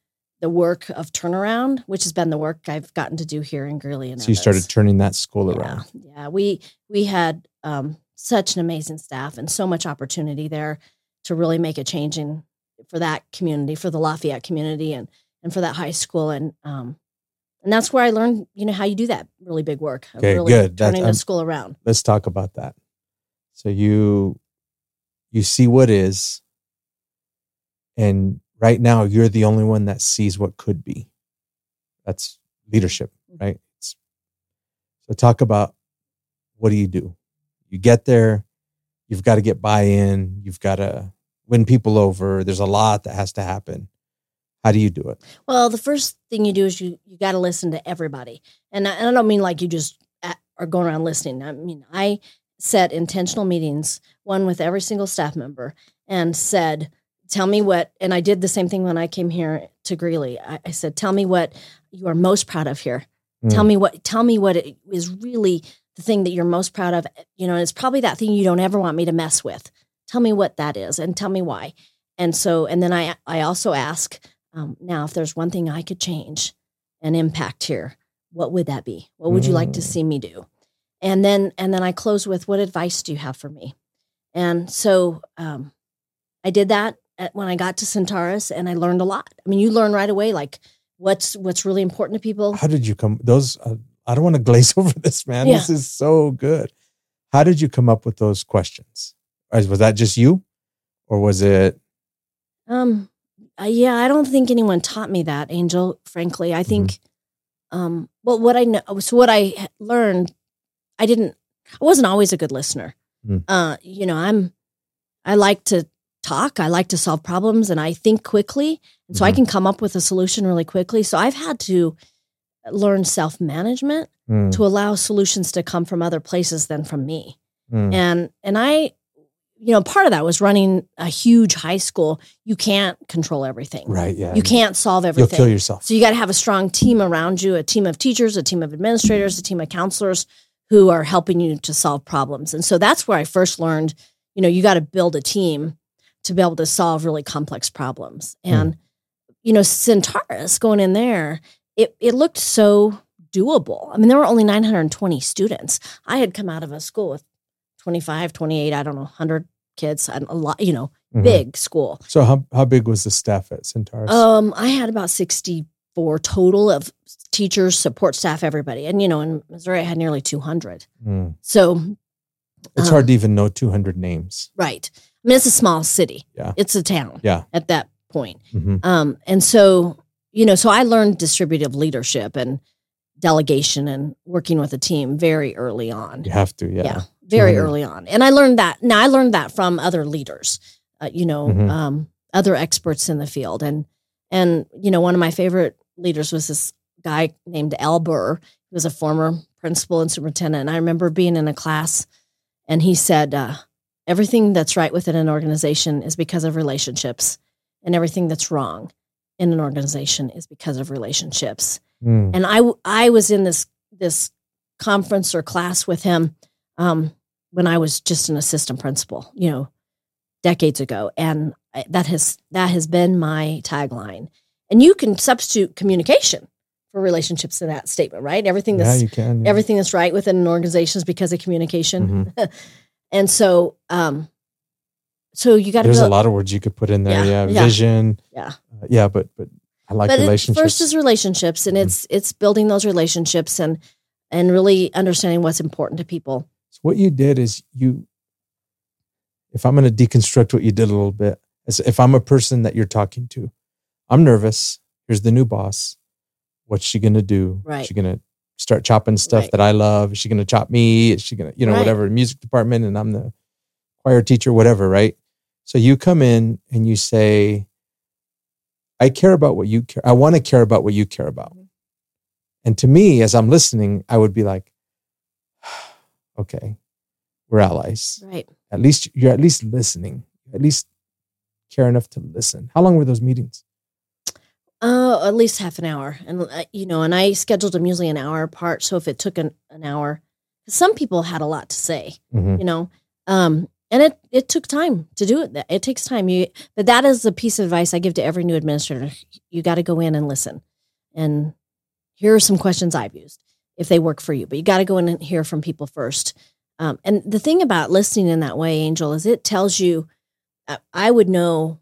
the work of turnaround, which has been the work I've gotten to do here in Greeley. And So you started turning that school yeah, around. yeah. We we had um, such an amazing staff and so much opportunity there to really make a change in for that community, for the Lafayette community, and and for that high school, and um, and that's where I learned, you know, how you do that really big work. Okay, really good. That's- Turning I'm- the school around. let's talk about that. So you you see what is, and right now you're the only one that sees what could be. That's leadership, mm-hmm. right? It's- so talk about what do you do? You get there, you've got to get buy-in, you've got to win people over. There's a lot that has to happen. How do you do it? Well, the first thing you do is you you got to listen to everybody, and I, and I don't mean like you just at, are going around listening. I mean I set intentional meetings, one with every single staff member, and said, "Tell me what." And I did the same thing when I came here to Greeley. I, I said, "Tell me what you are most proud of here. Tell Mm. me what. Tell me what it is really the thing that you're most proud of. You know, and it's probably that thing you don't ever want me to mess with. Tell me what that is, and tell me why." And so, and then I I also ask um, now if there's one thing I could change and impact here, what would that be? What would you like to Mm. see me do? And then and then I close with what advice do you have for me? And so um, I did that at, when I got to Centaurus, and I learned a lot. I mean, you learn right away, like what's what's really important to people. How did you come? Those uh, I don't want to glaze over this, man. Yeah. This is so good. How did you come up with those questions? Was that just you, or was it? Um, uh, yeah, I don't think anyone taught me that, Angel. Frankly, I think, um, well, what I know, so what I learned, I didn't, I wasn't always a good listener. Mm. Uh, you know, I'm, I like to talk, I like to solve problems, and I think quickly, and so I Mhm. can come up with a solution really quickly. So I've had to learn self management Mm, to allow solutions to come from other places than from me. mm, And and I, you know, part of that was running a huge high school. You can't control everything. right. Yeah. You can't solve everything. You'll kill yourself. So you got to have a strong team around you, a team of teachers, a team of administrators, a team of counselors who are helping you to solve problems. And so that's where I first learned, you know, you got to build a team to be able to solve really complex problems. Hmm. And you know, Centaurus going in there, it it looked so doable. I mean, there were only 920 students. I had come out of a school with 25, 28, I don't know, 100 kids, and a lot, you know, Mhm. big school. So how how big was the staff at Centaurus? Um, I had about 64 total of teachers, support staff, everybody. And, you know, in Missouri, I had nearly 200. Mm. So, It's um, hard to even know 200 names. right. I mean, it's a small city. Yeah. It's a town Yeah. at that point. hmm Um, and so, you know, so I learned distributive leadership and delegation and working with a team very early on. You have to. Yeah. Yeah, very 200. early on. And I learned that. Now I learned that from other leaders, uh, you know, Mhm. um, other experts in the field. And and you know, one of my favorite leaders was this guy named Al Burr. He was a former principal and superintendent. And I remember being in a class, and he said, uh, "Everything that's right within an organization is because of relationships, and everything that's wrong in an organization is because of relationships." Mm. and I I was in this this conference or class with him um, when I was just an assistant principal, you know, decades ago, and I- that has that has been my tagline. And you can substitute communication for relationships in that statement, right? Everything Yeah, that's you can. yeah. everything that's right within an organization is because of communication, Mhm. and so um, so you got to There's go. a lot of words you could put in there. Yeah, Yeah. yeah. Vision. Yeah. Uh, yeah. But but I like but it, relationships. first is relationships and Mhm. it's it's building those relationships and and really understanding what's important to people So what you did is you, if I'm going to deconstruct what you did a little bit, is if I'm a person that you're talking to, I'm nervous. Here's the new boss. What's she going to do? Right. Is she going to start chopping stuff Right. that I love? Is she going to chop me? Is she going to, you know, Right. whatever, music department and I'm the choir teacher, whatever, right? So you come in and you say, I care about what you care. I want to care about what you care about. Mm-hmm. And to me, as I'm listening, I would be like, okay, we're allies. right At least you're at least listening. At least care enough to listen. How long were those meetings? Uh at least half an hour and uh, you know and i scheduled them usually an hour apart so if it took an, an hour some people had a lot to say Mhm. you know um and it it took time to do it it takes time you but that is a piece of advice i give to every new administrator you got to go in and listen and here are some questions i've used if they work for you but you got to go in and hear from people first um, and the thing about listening in that way angel is it tells you uh, i would know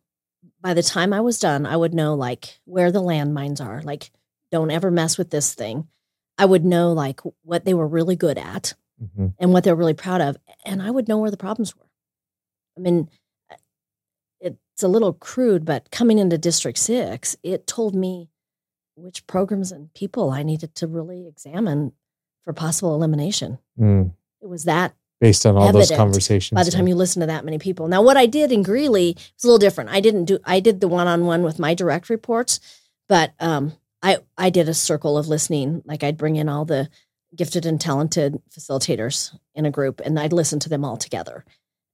by the time i was done i would know like where the landmines are like don't ever mess with this thing i would know like what they were really good at Mhm. and what they're really proud of and i would know where the problems were i mean uh, it's a little crude but coming into district 6 it told me which programs and people i needed to really examine for possible elimination Mm. it was that Based on all those conversations. by the time you listen to that many people now what i did in greeley was a little different i didn't do i did the one-on-one with my direct reports but um i i did a circle of listening like i'd bring in all the gifted and talented facilitators in a group and i'd listen to them all together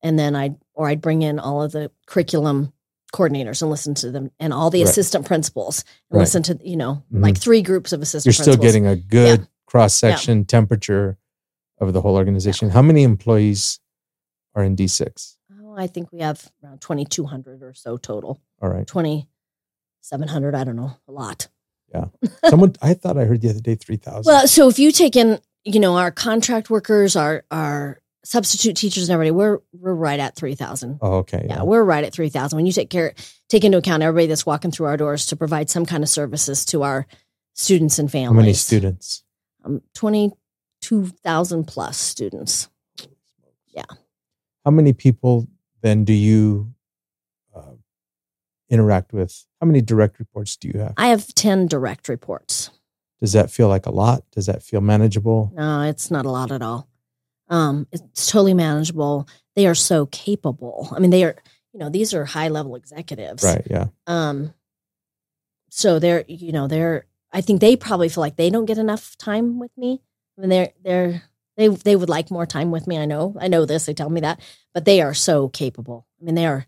and then i'd or i'd bring in all of the curriculum coordinators and listen to them and all the Right. assistant principals and Right. listen to you know Mhm. like three groups of assistant you're still getting a good cross section temperature of the whole organization. How many employees are in D6? oh, i think we have around 2200 or so total All right. 2700 i don't know a lot Yeah. Someone, I thought I heard the other day 3,000. Well, so if you take in, you know, our contract workers, our our substitute teachers, and everybody, we're we're right at three thousand. oh, okay. Yeah, Yeah. we're right at three thousand. When you take care, take into account everybody that's walking through our doors to provide some kind of services to our students and families. How many students? Um, Twenty two thousand plus students. Yeah. How many people then do you uh, interact with? How many direct reports do you have? I have ten direct reports. Does that feel like a lot? Does that feel manageable? No, it's not a lot at all. Um, it's totally manageable. They are so capable. I mean, they are. You know, these are high level executives. Right. Yeah. um so they're you know they're I think they probably feel like they don't get enough time with me. I mean, they're they're they they would like more time with me. I know, I know this. They tell me that, but they are so capable. I mean, they are.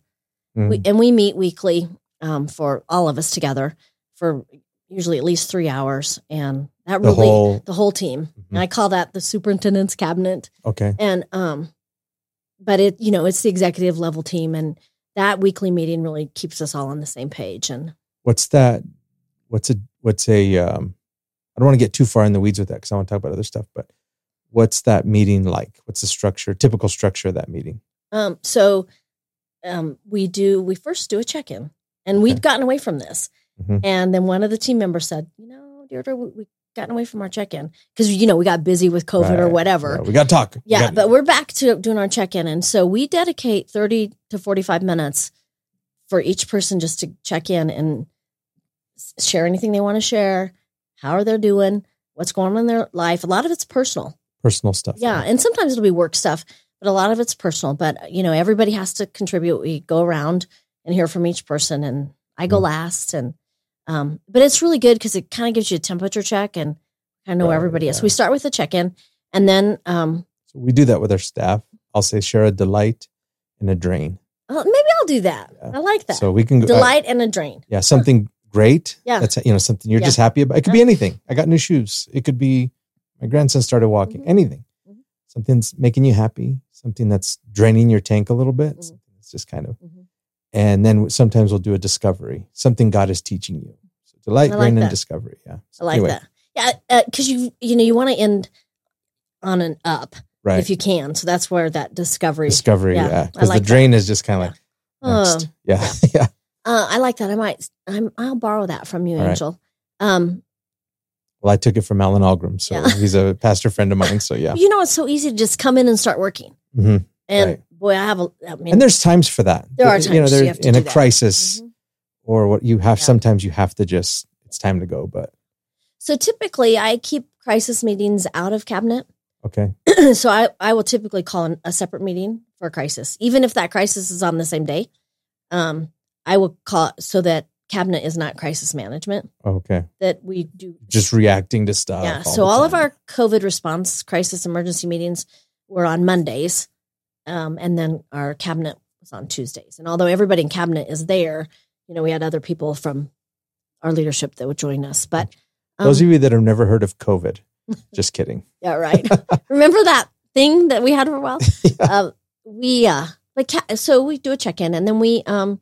Mm. We, and we meet weekly um, for all of us together for usually at least three hours, and that the really whole the whole team. Mhm. And I call that the superintendent's cabinet. okay. And um, but it you know it's the executive level team, and that weekly meeting really keeps us all on the same page. And What's that? What's a what's a um I don't want to get too far in the weeds with that because I want to talk about other stuff, but what's that meeting like? What's the structure, typical structure of that meeting? Um, so um, we do we first do a check in, and we'd gotten away from this, Mhm. and then one of the team members said, "You know, Deirdre, we, we gotten away from our check in because you know we got busy with COVID or whatever." Yeah, we got to talk. We Yeah, got- but we're back to doing our check in, and so we dedicate thirty to forty-five minutes for each person just to check in and share anything they want to share. How are they doing? What's going on in their life? A lot of it's personal. personal stuff. Yeah, and sometimes it'll be work stuff, but a lot of it's personal. But you know, everybody has to contribute. We go around and hear from each person, and I go Mm. last. And um, but it's really good because it kind of gives you a temperature check and kind of know Right, everybody is. yeah. We start with a check in, and then um, So we do that with our staff. I'll say share a delight and a drain. oh, maybe I'll do that. Yeah. I like that. So we can go. uh, Delight and a drain. yeah, something great. Yeah. That's you know something you're Yeah. just happy about. It could be anything. I got new shoes. It could be my grandson started walking. Mhm. Anything. Mhm. Something's making you happy. Something that's draining your tank a little bit. Mhm. Something that's just kind of. Mhm. And then sometimes we'll do a discovery. Something God is teaching you. So delight, like drain, and discovery. Yeah. So I like anyway, that. Yeah, because you you know you want to end on an up Right. if you can. So that's where that discovery. discovery. Yeah, Yeah. Because like the drain is just kind of like Oh, yeah. yeah. Uh, I like that. I might. I'm, I'll borrow that from you, All right. Angel. Um, Well, I took it from Alan Algram. So Yeah. he's a pastor friend of mine. So yeah. You know, it's so easy to just come in and start working. Mhm. And Right. boy, I have a. I mean, And there's times for that. There are You know, times you have to in a that. crisis Mhm. or what you have. Yeah. Sometimes you have to just. It's time to go. But so typically, I keep crisis meetings out of cabinet. okay. so I, I will typically call an, a separate meeting for a crisis, even if that crisis is on the same day. Um, I will call it so that cabinet is not crisis management. Okay. That we do Just reacting to stuff. yeah. all So all of our COVID response crisis emergency meetings were on Mondays, um, and then our cabinet was on Tuesdays. And although everybody in cabinet is there, you know, we had other people from our leadership that would join us. But um, Those of you that have never heard of COVID, just kidding. yeah, right. Remember that thing that we had for a while? Yeah. uh, we uh, like so we do a check in, and then we um,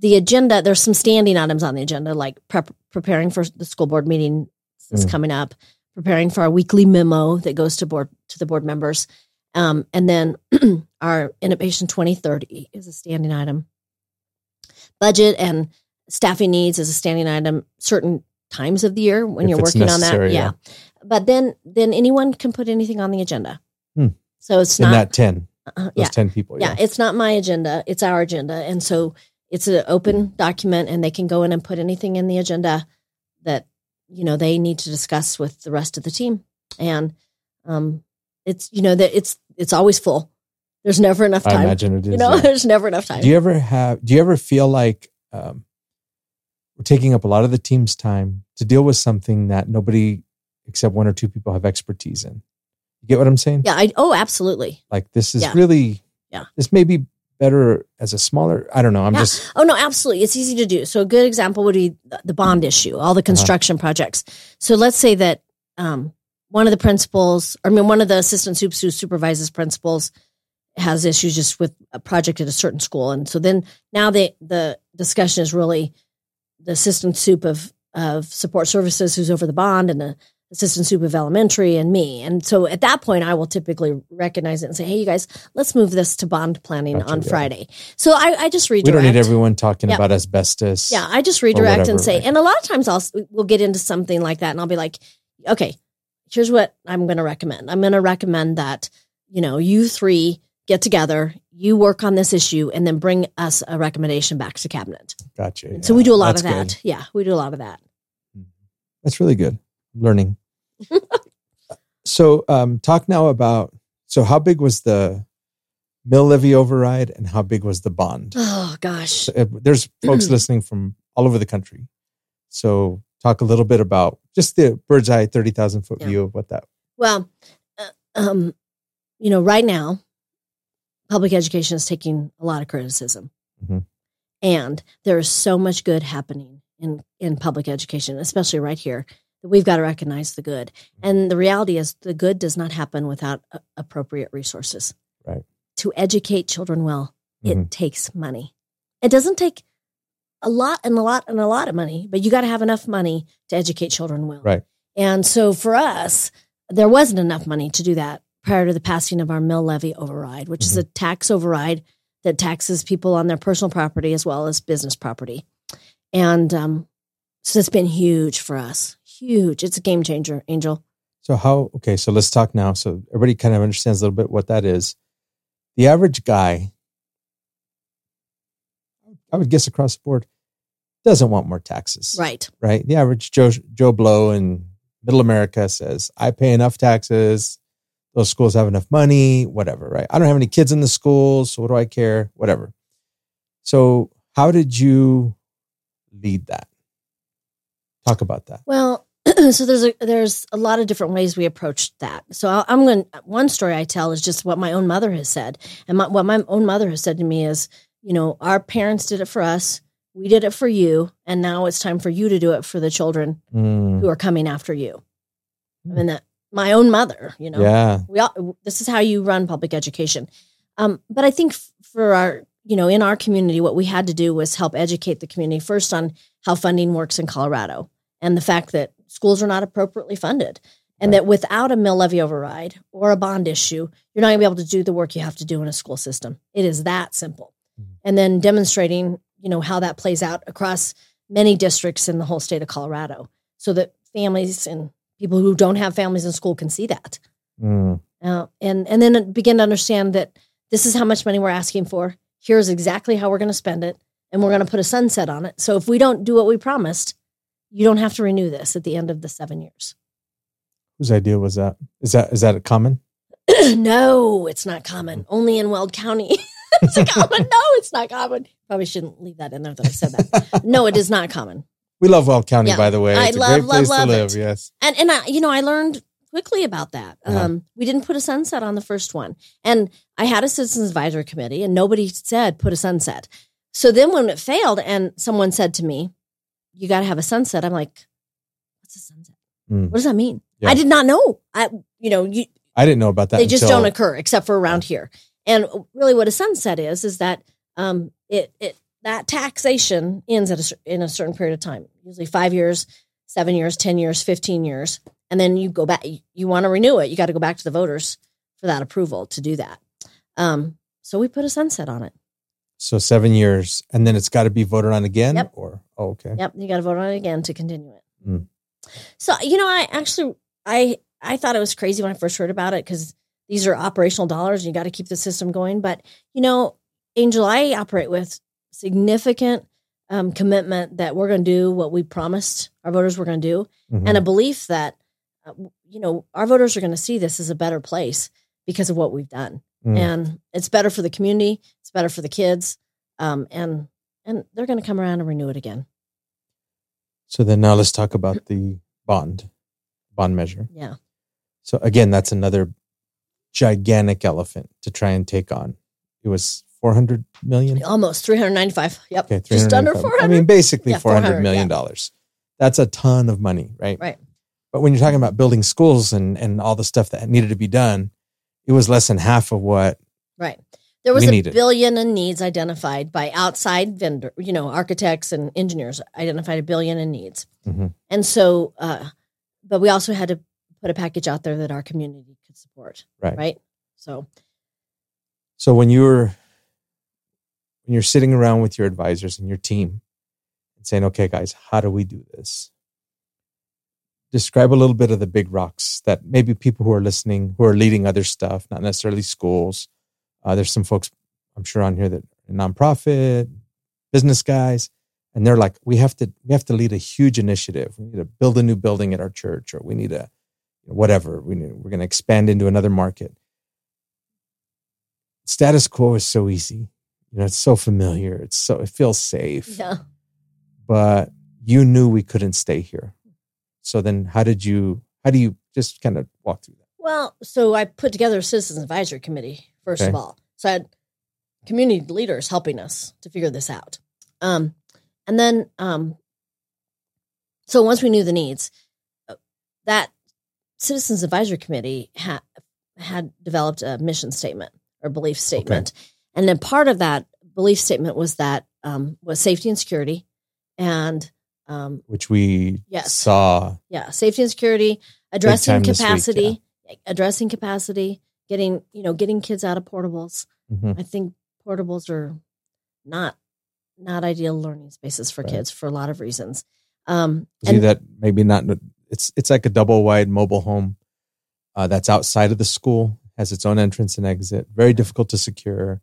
the agenda. There's some standing items on the agenda, like prep, preparing for the school board meeting that's Mm. coming up, preparing for our weekly memo that goes to board to the board members, um, and then our innovation 2030 is a standing item. Budget and staffing needs is a standing item. Certain times of the year when If you're working on that, necessary, yeah. But then then anyone can put anything on the agenda. Hmm. So it's In not that 10, uh, those yeah 10 people. yeah, Yeah. it's not my agenda. It's our agenda. And so it's an open document and they can go in and put anything in the agenda that, you know, they need to discuss with the rest of the team. And um it's you know that it's it's always full. There's never enough time I imagine it is. you know, yeah. there's never enough time. Do you ever have, do you ever feel like um, we're taking up a lot of the team's time to deal with something that nobody except one or two people have expertise in? You get what I'm saying? yeah, I oh absolutely. Like this is Yeah. really, Yeah. this may be better as a smaller, I don't know. I'm Yeah. just, Oh no, absolutely. It's easy to do. So a good example would be the- bond issue, all the construction projects. So let's say that um, one of the principals, or I mean, one of the assistant soups who supervises principals has issues just with a project at a certain school, and so then now the the discussion is really the assistant soup of of support services who's over the bond and the assistant soup of elementary and me. And so at that point, I will typically recognize it and say, "Hey, you guys, let's move this to bond planning Gotcha, on yeah. Friday." So I, I just redirect. we don't need everyone talking Yeah. about asbestos. Yeah, I just redirect whatever, and say, right. and a lot of times I'll we'll get into something like that, and I'll be like, okay, here's what I'm going to recommend. I'm going to recommend that you know you three get together, you work on this issue, and then bring us a recommendation back to cabinet. Gotcha. And so we do a lot That's of that. good. Yeah, we do a lot of that. Hmm. That's really good. Learning. so, um, talk now about so how big was the mill levy override and how big was the bond? Oh gosh, So, uh, there's folks listening from all over the country. So, talk a little bit about just the bird's eye, 30,000 foot Yeah. view of what that, Well, uh, um, you know, right now, public education is taking a lot of criticism, Mhm. and there is so much good happening in in public education, especially right here. We've got to recognize the good, and the reality is, the good does not happen without a- appropriate resources. Right. To educate children well, it Mhm. takes money. It doesn't take a lot and a lot and a lot of money, but you got to have enough money to educate children well. Right. And so for us, there wasn't enough money to do that prior to the passing of our mill levy override, which is a tax override that taxes people on their personal property as well as business property. And um, so it's been huge for us. Huge. It's a game changer, Angel. So how? Okay, so let's talk now. So everybody kind of understands a little bit what that is. The average guy, I would guess across the board, doesn't want more taxes. Right. Right. The average Joe Joe Blow in Middle America says, "I pay enough taxes. Those schools have enough money. Whatever. Right. I don't have any kids in the schools, so what do I care? Whatever." So how did you lead that? Talk about that. Well, so there's a there's a lot of different ways we approached that. So I- I'm going. One story I tell is just what my own mother has said, and my, what my own mother has said to me is, you know, our parents did it for us, we did it for you, and now it's time for you to do it for the children Mm, who are coming after you. I mean that my own mother, you know, yeah. we all this is how you run public education um, but i think for our you know in our community what we had to do was help educate the community first on how funding works in colorado and the fact that schools are not appropriately funded and Right. that without a mill levy override or a bond issue you're not going to be able to do the work you have to do in a school system it is that simple Mhm. and then demonstrating you know how that plays out across many districts in the whole state of colorado so that families and people who don't have families in school can see that Mm, uh, and and then begin to understand that this is how much money we're asking for. Here's exactly how we're going to spend it, and we're going to put a sunset on it. So if we don't do what we promised, you don't have to renew this at the end of the seven years. whose idea was that? Is that is that a common? no, it's not common. Only in Weld County. it's a common. No, it's not common. Probably shouldn't leave that in there that I said that. No, it is not common. We love Weld County, Yeah. by the way. I It's a love, great love, place love to live. it. Yes. And and I, you know, I learned quickly about that. Uh-huh. Um, we didn't put a sunset on the first one, and I had a citizens advisory committee, and nobody said put a sunset. So then, when it failed, and someone said to me, "You got to have a sunset," I'm like, "What's a sunset? Mm. What does that mean?" Yeah. I did not know. I, you know, you, I didn't know about that. they just don't occur except for around here. And really, what a sunset is is that um, it it that taxation ends at a, in a certain period of time, usually five years, seven years, ten years, fifteen years, and then you go back. You, you want to renew it, you got to go back to the voters for that approval to do that. Um, so we put a sunset on it. So seven years, and then it's got to be voted on again. Yep. Or oh, okay. Yep, you got to vote on it again to continue it. Mm. So you know, I actually I I thought it was crazy when I first heard about it because these are operational dollars and you got to keep the system going. But you know, Angel, I operate with significant um, commitment that we're going to do what we promised our voters were going to do, Mhm. and a belief that uh, you know our voters are going to see this as a better place because of what we've done, Mm. and it's better for the community, it's better for the kids, um, and and they're going to come around and renew it again. So then now let's talk about the bond, bond measure. Yeah. So again, that's another gigantic elephant to try and take on. It was 400 million. Almost 395. Yep. Okay, Just under 400. I mean, basically Yeah, four hundred 400, million yeah. dollars. That's a ton of money, right? Right. But when you're talking about building schools and and all the stuff that needed to be done, it was less than half of what. right. There was We a need it. billion in needs identified by outside vendor, you know, architects and engineers identified a billion in needs. Mhm. And so, uh, but we also had to put a package out there that our community could support. Right. Right. So, So when you're when you're sitting around with your advisors and your team and saying, "Okay, guys, how do we do this?" Describe a little bit of the big rocks that maybe people who are listening, who are leading other stuff, not necessarily schools. Uh, there's some folks I'm sure on here that are nonprofit, business guys, and they're like, "We have to, we have to lead a huge initiative. We need to build a new building at our church, or we need to, whatever. We need, we're going to expand into another market." status quo is so easy. You know, it's so familiar. It's so it feels safe. yeah. But you knew we couldn't stay here. So then how did you how do you just kind of walk through that? Well, so I put together a citizens advisory committee first Okay. of all. So I had community leaders helping us to figure this out. Um, and then, um, so once we knew the needs, uh, that citizens advisory committee had had developed a mission statement or belief statement, and then part of that belief statement was that um, was safety and security, and um, Which we Yes. saw yeah safety and security addressing this week, capacity addressing capacity getting you know getting kids out of portables. Mhm. i think portables are not not ideal learning spaces for Right. kids for a lot of reasons. Um see and that maybe not it's it's like a double wide mobile home uh, that's outside of the school has its own entrance and exit very difficult to secure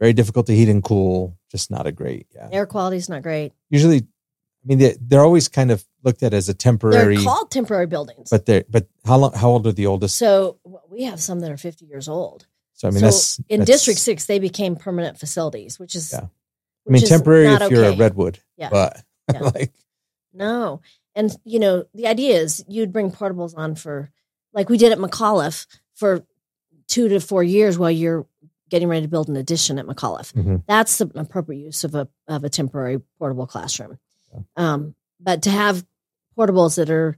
very difficult to heat and cool just not a great yeah. Air quality is not great. Usually i mean they, they're always kind of looked at as a temporary they're called temporary buildings but they're but how long how old are the oldest so we have some that are 50 years old so i mean so that's in that's- district 6 they became permanent facilities which is Yeah. i mean temporary if you're a redwood Yeah. but Yeah. like No. And, you know, the idea is you'd bring portables on for, like we did at McAuliffe for two to four years while you're getting ready to build an addition at McAuliffe. Mhm. That's the appropriate use of a, of a temporary portable classroom. Yeah. Um, but to have portables that are,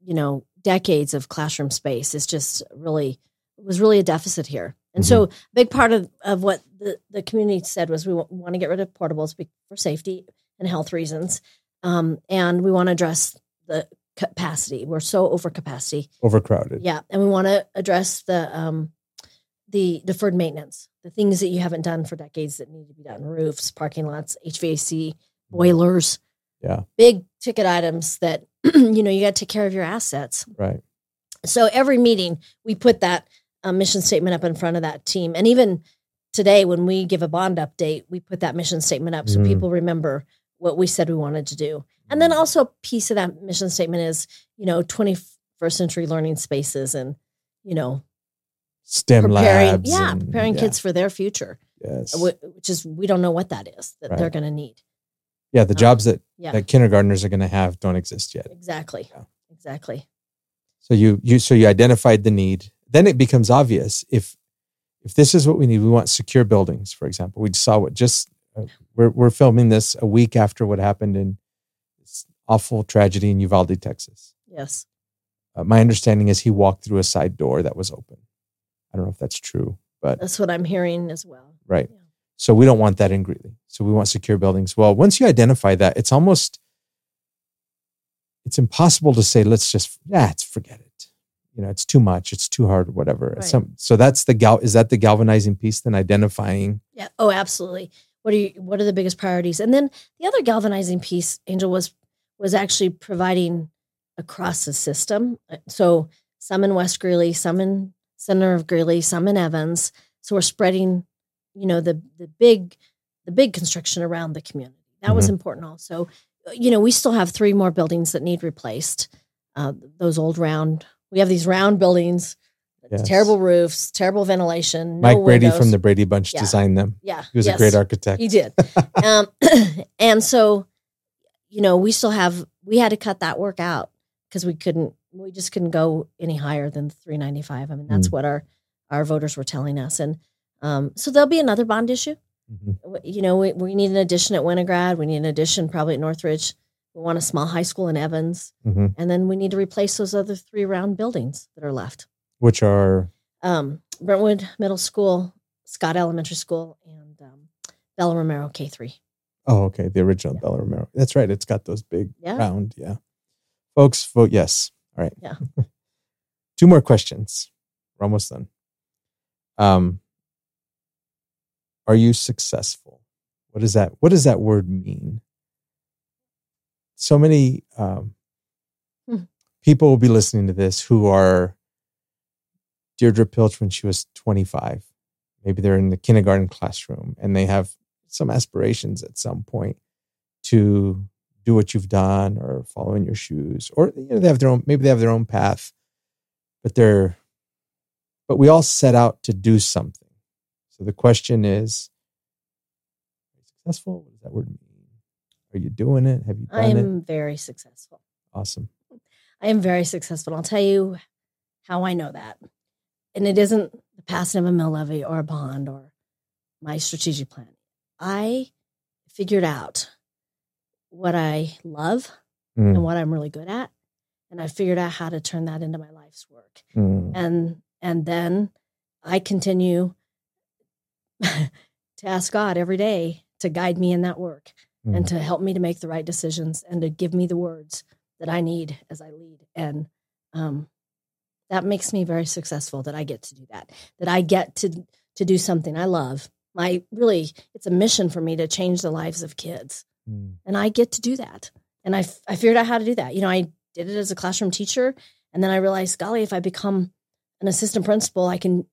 you know, decades of classroom space is just really, was really a deficit here. And so a big part of, of what the, the community said was we want, want to get rid of portables for safety and health reasons. Um, and we want to address the capacity. We're so over capacity. overcrowded Yeah. And we want to address the, um, the deferred maintenance, the things that you haven't done for decades that need to be done roofs, parking lots, HVAC, boilers. Yeah. Big ticket items that, you know, you got to take care of your assets. right So every meeting, we put that uh, mission statement up in front of that team. And even today, when we give a bond update, we put that mission statement up so Mhm. people remember what we said we wanted to do. And then also a piece of that mission statement is, you know, 21st century learning spaces and, you know, stem preparing, labs yeah, and- preparing yeah, kids for their future, yes wh- which is, we don't know what that is that they're going to need. Yeah the um, jobs that Yeah, that kindergartners are going to have don't exist yet exactly. Yeah. Exactly. So you you so you identified the need. Then it becomes obvious if if this is what we need, we want secure buildings. For example, we saw what just uh, we're we're filming this a week after what happened in this awful tragedy in Uvalde, Texas. Yes. Uh, my understanding is he walked through a side door that was open. I don't know if that's true, but That's what I'm hearing as well. right. Yeah. So we don't want that in Greeley. So we want secure buildings. Well, once you identify that, it's almost it's impossible to say let's just yeah, it's forget it. You know, it's too much, it's too hard, whatever. Right. Some so that's the gal is that the galvanizing piece then identifying Yeah. Oh, absolutely. What are you, what are the biggest priorities? And then the other galvanizing piece, Angel, was was actually providing across the system. So some in West Greeley, some in center of Greeley, some in Evans. So we're spreading, you know, the the big the big construction around the community. That was Mhm. important also. You know, we still have three more buildings that need replaced. Uh, those old round. We have these round buildings, Yes. terrible roofs, terrible ventilation. No Mike Brady windows. from the Brady Bunch Yeah. designed them. yeah, He was a great architect. He did. um, and so, you know, we still have, we had to cut that work out because we couldn't, we just couldn't go any higher than 395. I mean, that's Mm. what our, our voters were telling us. And um, so there'll be another bond issue. Mhm. You know, we, we need an addition at Winograd. We need an addition probably at Northridge. We want a small high school in Evans. Mhm. And then we need to replace those other three round buildings that are left. Which are Um, Brentwood Middle School, Scott Elementary School, and um, Bella Romero K3. oh okay, the original Yeah. Bella Romero. That's right. It's got those big Yeah. round, yeah. Folks, vote yes. All right. Yeah. Two more questions. We're almost done. Um, are you successful? What does that What does that word mean? So many um, Hmm. people will be listening to this who are Deirdre Pilch when she was 25. Maybe they're in the kindergarten classroom and they have some aspirations at some point to do what you've done or follow in your shoes or you know they have their own maybe they have their own path but they're but we all set out to do something so the question is are you successful what does that word mean Are you doing it? Have you done I it? am very successful. Awesome. I am very successful. I'll tell you how I know that. And it isn't the passing of a mill levy or a bond or my strategic plan. I figured out what I love Mm, and what I'm really good at. And I figured out how to turn that into my life's work. mm, And and then I continue to ask God every day to guide me in that work and mm. to help me to make the right decisions and to give me the words that I need as I lead. And um, that makes me very successful that I get to do that, that I get to to do something I love. My really, it's a mission for me to change the lives of kids, Mm. and I get to do that. And I, I figured out how to do that. You know, I did it as a classroom teacher, and then I realized, golly, if I become an assistant principal, I can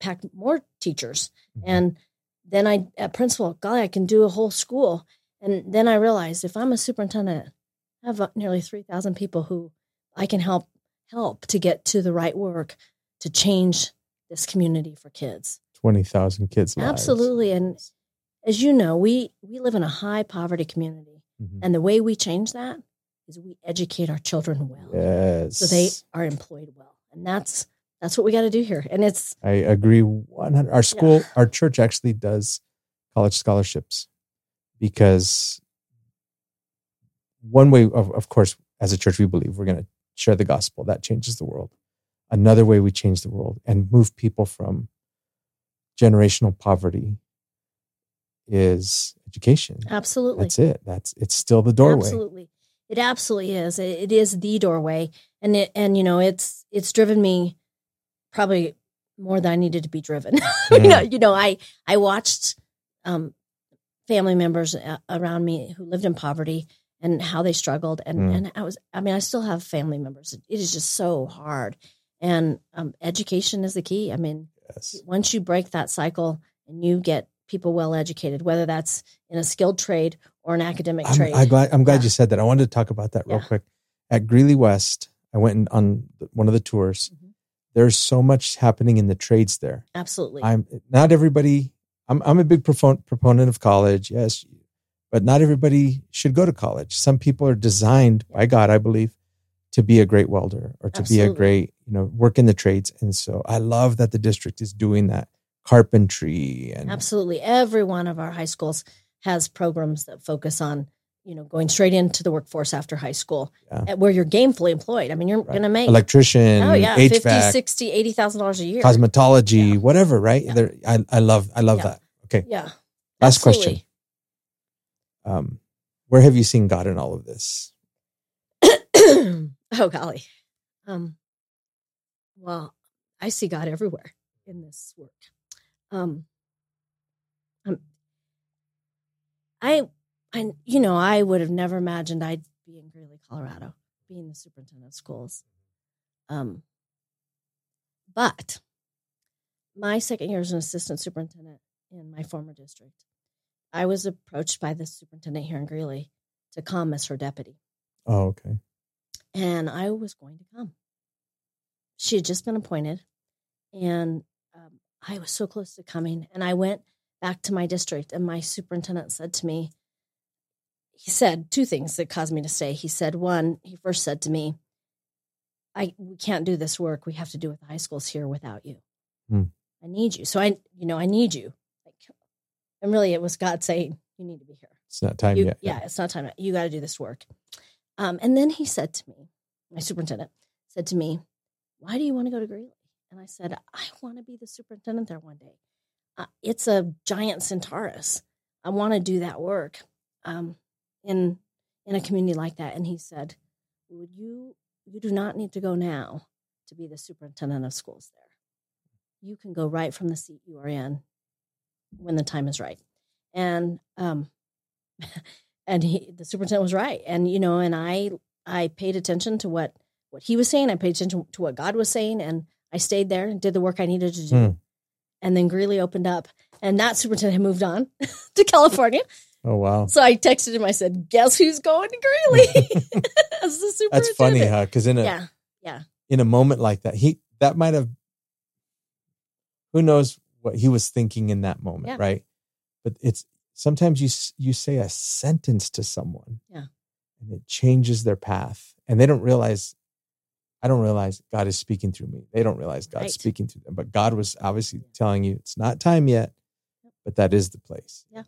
impact more teachers. Mhm. And then I, at principal, golly, I can do a whole school. And then I realized if I'm a superintendent, I have uh, nearly 3,000 people who I can help help to get to the right work to change this community for kids. Twenty thousand kids. lives. Absolutely. And as you know, we, we live in a high poverty community. Mhm. And the way we change that is we educate our children well. Yes. So they are employed well. And that's that's what we got to do here. And it's I agree. One hundred. Our school, our church actually does college scholarships because one way, of, of course, as a church, we believe we're going to share the gospel. That changes the world. Another way we change the world and move people from generational poverty is education. absolutely That's it. That's it's still the doorway. Absolutely. It absolutely is. It, it is the doorway. And it, and you know, it's it's driven me probably more than I needed to be driven. you know, you know, I I watched um family members a- around me who lived in poverty and how they struggled and Mm. and I was I mean, I still have family members. It is just so hard. And um education is the key. I mean, Yes. once you break that cycle and you get people well educated, whether that's in a skilled trade or an academic I'm, trade. I glad, I'm glad Yeah. you said that. I wanted to talk about that real Yeah. quick. At Greeley West, I went on one of the tours. Mhm. There's so much happening in the trades there. Absolutely. I'm not everybody. I'm I'm a big propon- proponent of college, yes, but not everybody should go to college. Some people are designed by God, I believe, to be a great welder or to be a great, you know, work in the trades. And so I love that the district is doing that carpentry and Absolutely. Every one of our high schools has programs that focus on, you know, going straight into the workforce after high school Yeah. at where you're gainfully employed. I mean, you're Right. going to make, electrician, oh yeah, HVAC, 50, 60, 80,000 dollars a year. cosmetology, Yeah. whatever, right? Yeah. There, I, I love, I love that. Okay. Yeah. Last question. Um, where have you seen God in all of this? oh golly. Um, well, I see God everywhere in this work. Um, um, I, I, you know, I would have never imagined I'd be in Greeley, Colorado, being the superintendent of schools. Um, but my second year as an assistant superintendent in my former district, I was approached by the superintendent here in Greeley to come as her deputy Oh, okay. and I was going to come. She had just been appointed, and um, I was so close to coming. And I went back to my district, and my superintendent said to me, he said two things that caused me to stay. He said, one, he first said to me, I we can't do this work. We have to do it with the high schools here without you. Hmm. I need you. So I, you know, I need you. Like, and really, it was God saying, "You need to be here." It's not time You- yet. Yeah, it's not time. yet. You got to do this work. Um, and then he said to me, my superintendent said to me, "Why do you want to go to Greeley?" And I said, "I want to be the superintendent there one day. Uh, it's a giant Centaurus. I want to do that work um, in in a community like that." And he said, "Would you? You do not need to go now to be the superintendent of schools there. You can go right from the seat you are in when the time is right." And um, and he the superintendent was right and you know and i i paid attention to what what he was saying i paid attention to what god was saying and i stayed there and did the work i needed to do Hmm. and then greeley opened up and that superintendent had moved on to california Oh, wow. so i texted him i said guess who's going to greeley as the superintendent That's funny, huh? Because in a yeah yeah, in a moment like that, he that might have who knows what he was thinking in that moment, Yeah. right? But it's sometimes you you say a sentence to someone Yeah. and it changes their path and they don't realize i don't realize god is speaking through me they don't realize god's Right. speaking through them but god was obviously telling you it's not time yet but that is the place Yeah.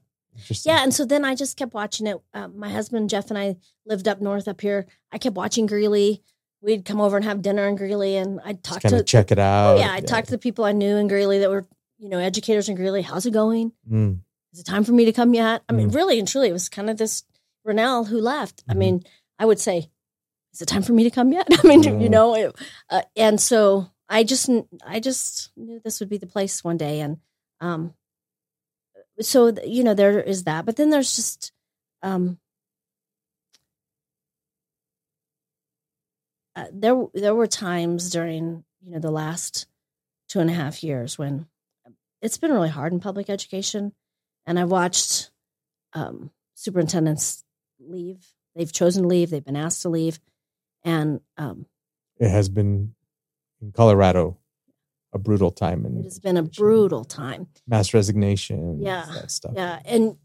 Yeah, and so then I just kept watching it. Um, my husband Jeff and I lived up north up here. I kept watching Greeley. We'd come over and have dinner in Greeley, and I'd talk to check it out oh yeah, I'd talk to the people I knew in Greeley that were you know educators in Greeley. How's it going? Mm, Is it time for me to come yet? I mean, Mm. really and truly, it was kind of this Ranelle who left. I Mhm. mean, I would say, is it time for me to come yet? I mean, you Mm. know, it, uh, and so I just, I just knew this would be the place one day, and um, so you know, there is that, but then there's just um. Uh, there, there were times during you know the last two and a half years when it's been really hard in public education and I've watched um, superintendents leave. They've chosen to leave. They've been asked to leave, and um, it has been in colorado a brutal time and it has been a brutal time. mass resignation Yeah. stuff Yeah, and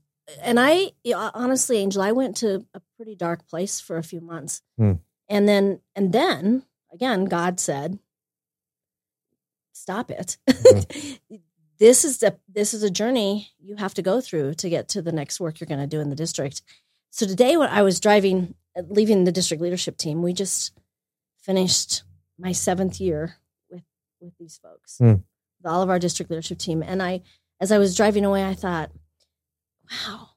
and I honestly, Angel, I went to a pretty dark place for a few months, Hmm. and then and then again, God said, "Stop it." this is a, this is a journey you have to go through to get to the next work you're going to do in the district. So today, when I was driving, uh, leaving the district leadership team, we just finished my seventh year with these folks, Hmm. with all of our district leadership team, and I, as I was driving away, I thought, wow,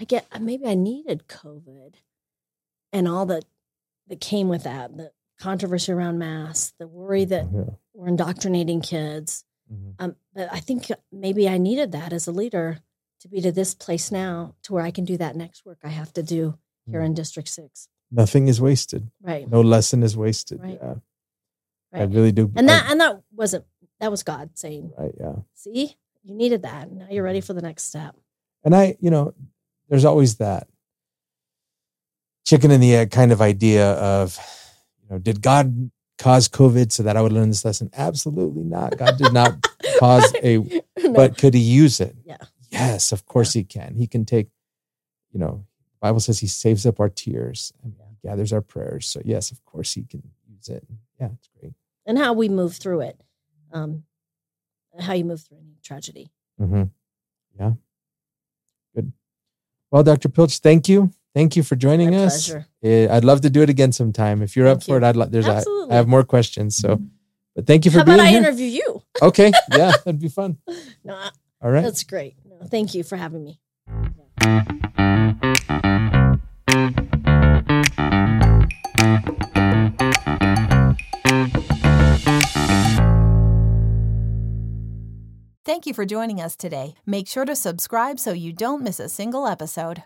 I get maybe I needed COVID and all that that came with that, the controversy around masks, the worry that Yeah. we're indoctrinating kids. Mhm. Um, but I think maybe I needed that as a leader to be to this place now to where I can do that next work I have to do here Mm. in District Six. nothing is wasted Right. no lesson is wasted Right. yeah i really do And I- that and that wasn't that was God saying, right yeah see, you needed that. Now you're ready for the next step. And I, you know, there's always that chicken and the egg kind of idea of, you know, did God cause COVID so that I would learn this lesson? Absolutely not. God did not cause a, No. but could he use it? Yeah. Yes, of course he can. He can take, you know, Bible says he saves up our tears and gathers our prayers. So yes, of course he can use it. Yeah, it's great. And how we move through it. Um, how you move through any tragedy. Mm-hmm. Yeah. Good. Well, Dr. Pilch, thank you. Thank you for joining My us. pleasure. Eh, I'd love to do it again sometime. If you're up Thank for it, I'd like. There's. I have more questions. So, but thank you for How being about I interview you? okay, yeah, that'd be fun. No, I- All right. that's great. No, thank you for having me. Thank you for joining us today. Make sure to subscribe so you don't miss a single episode.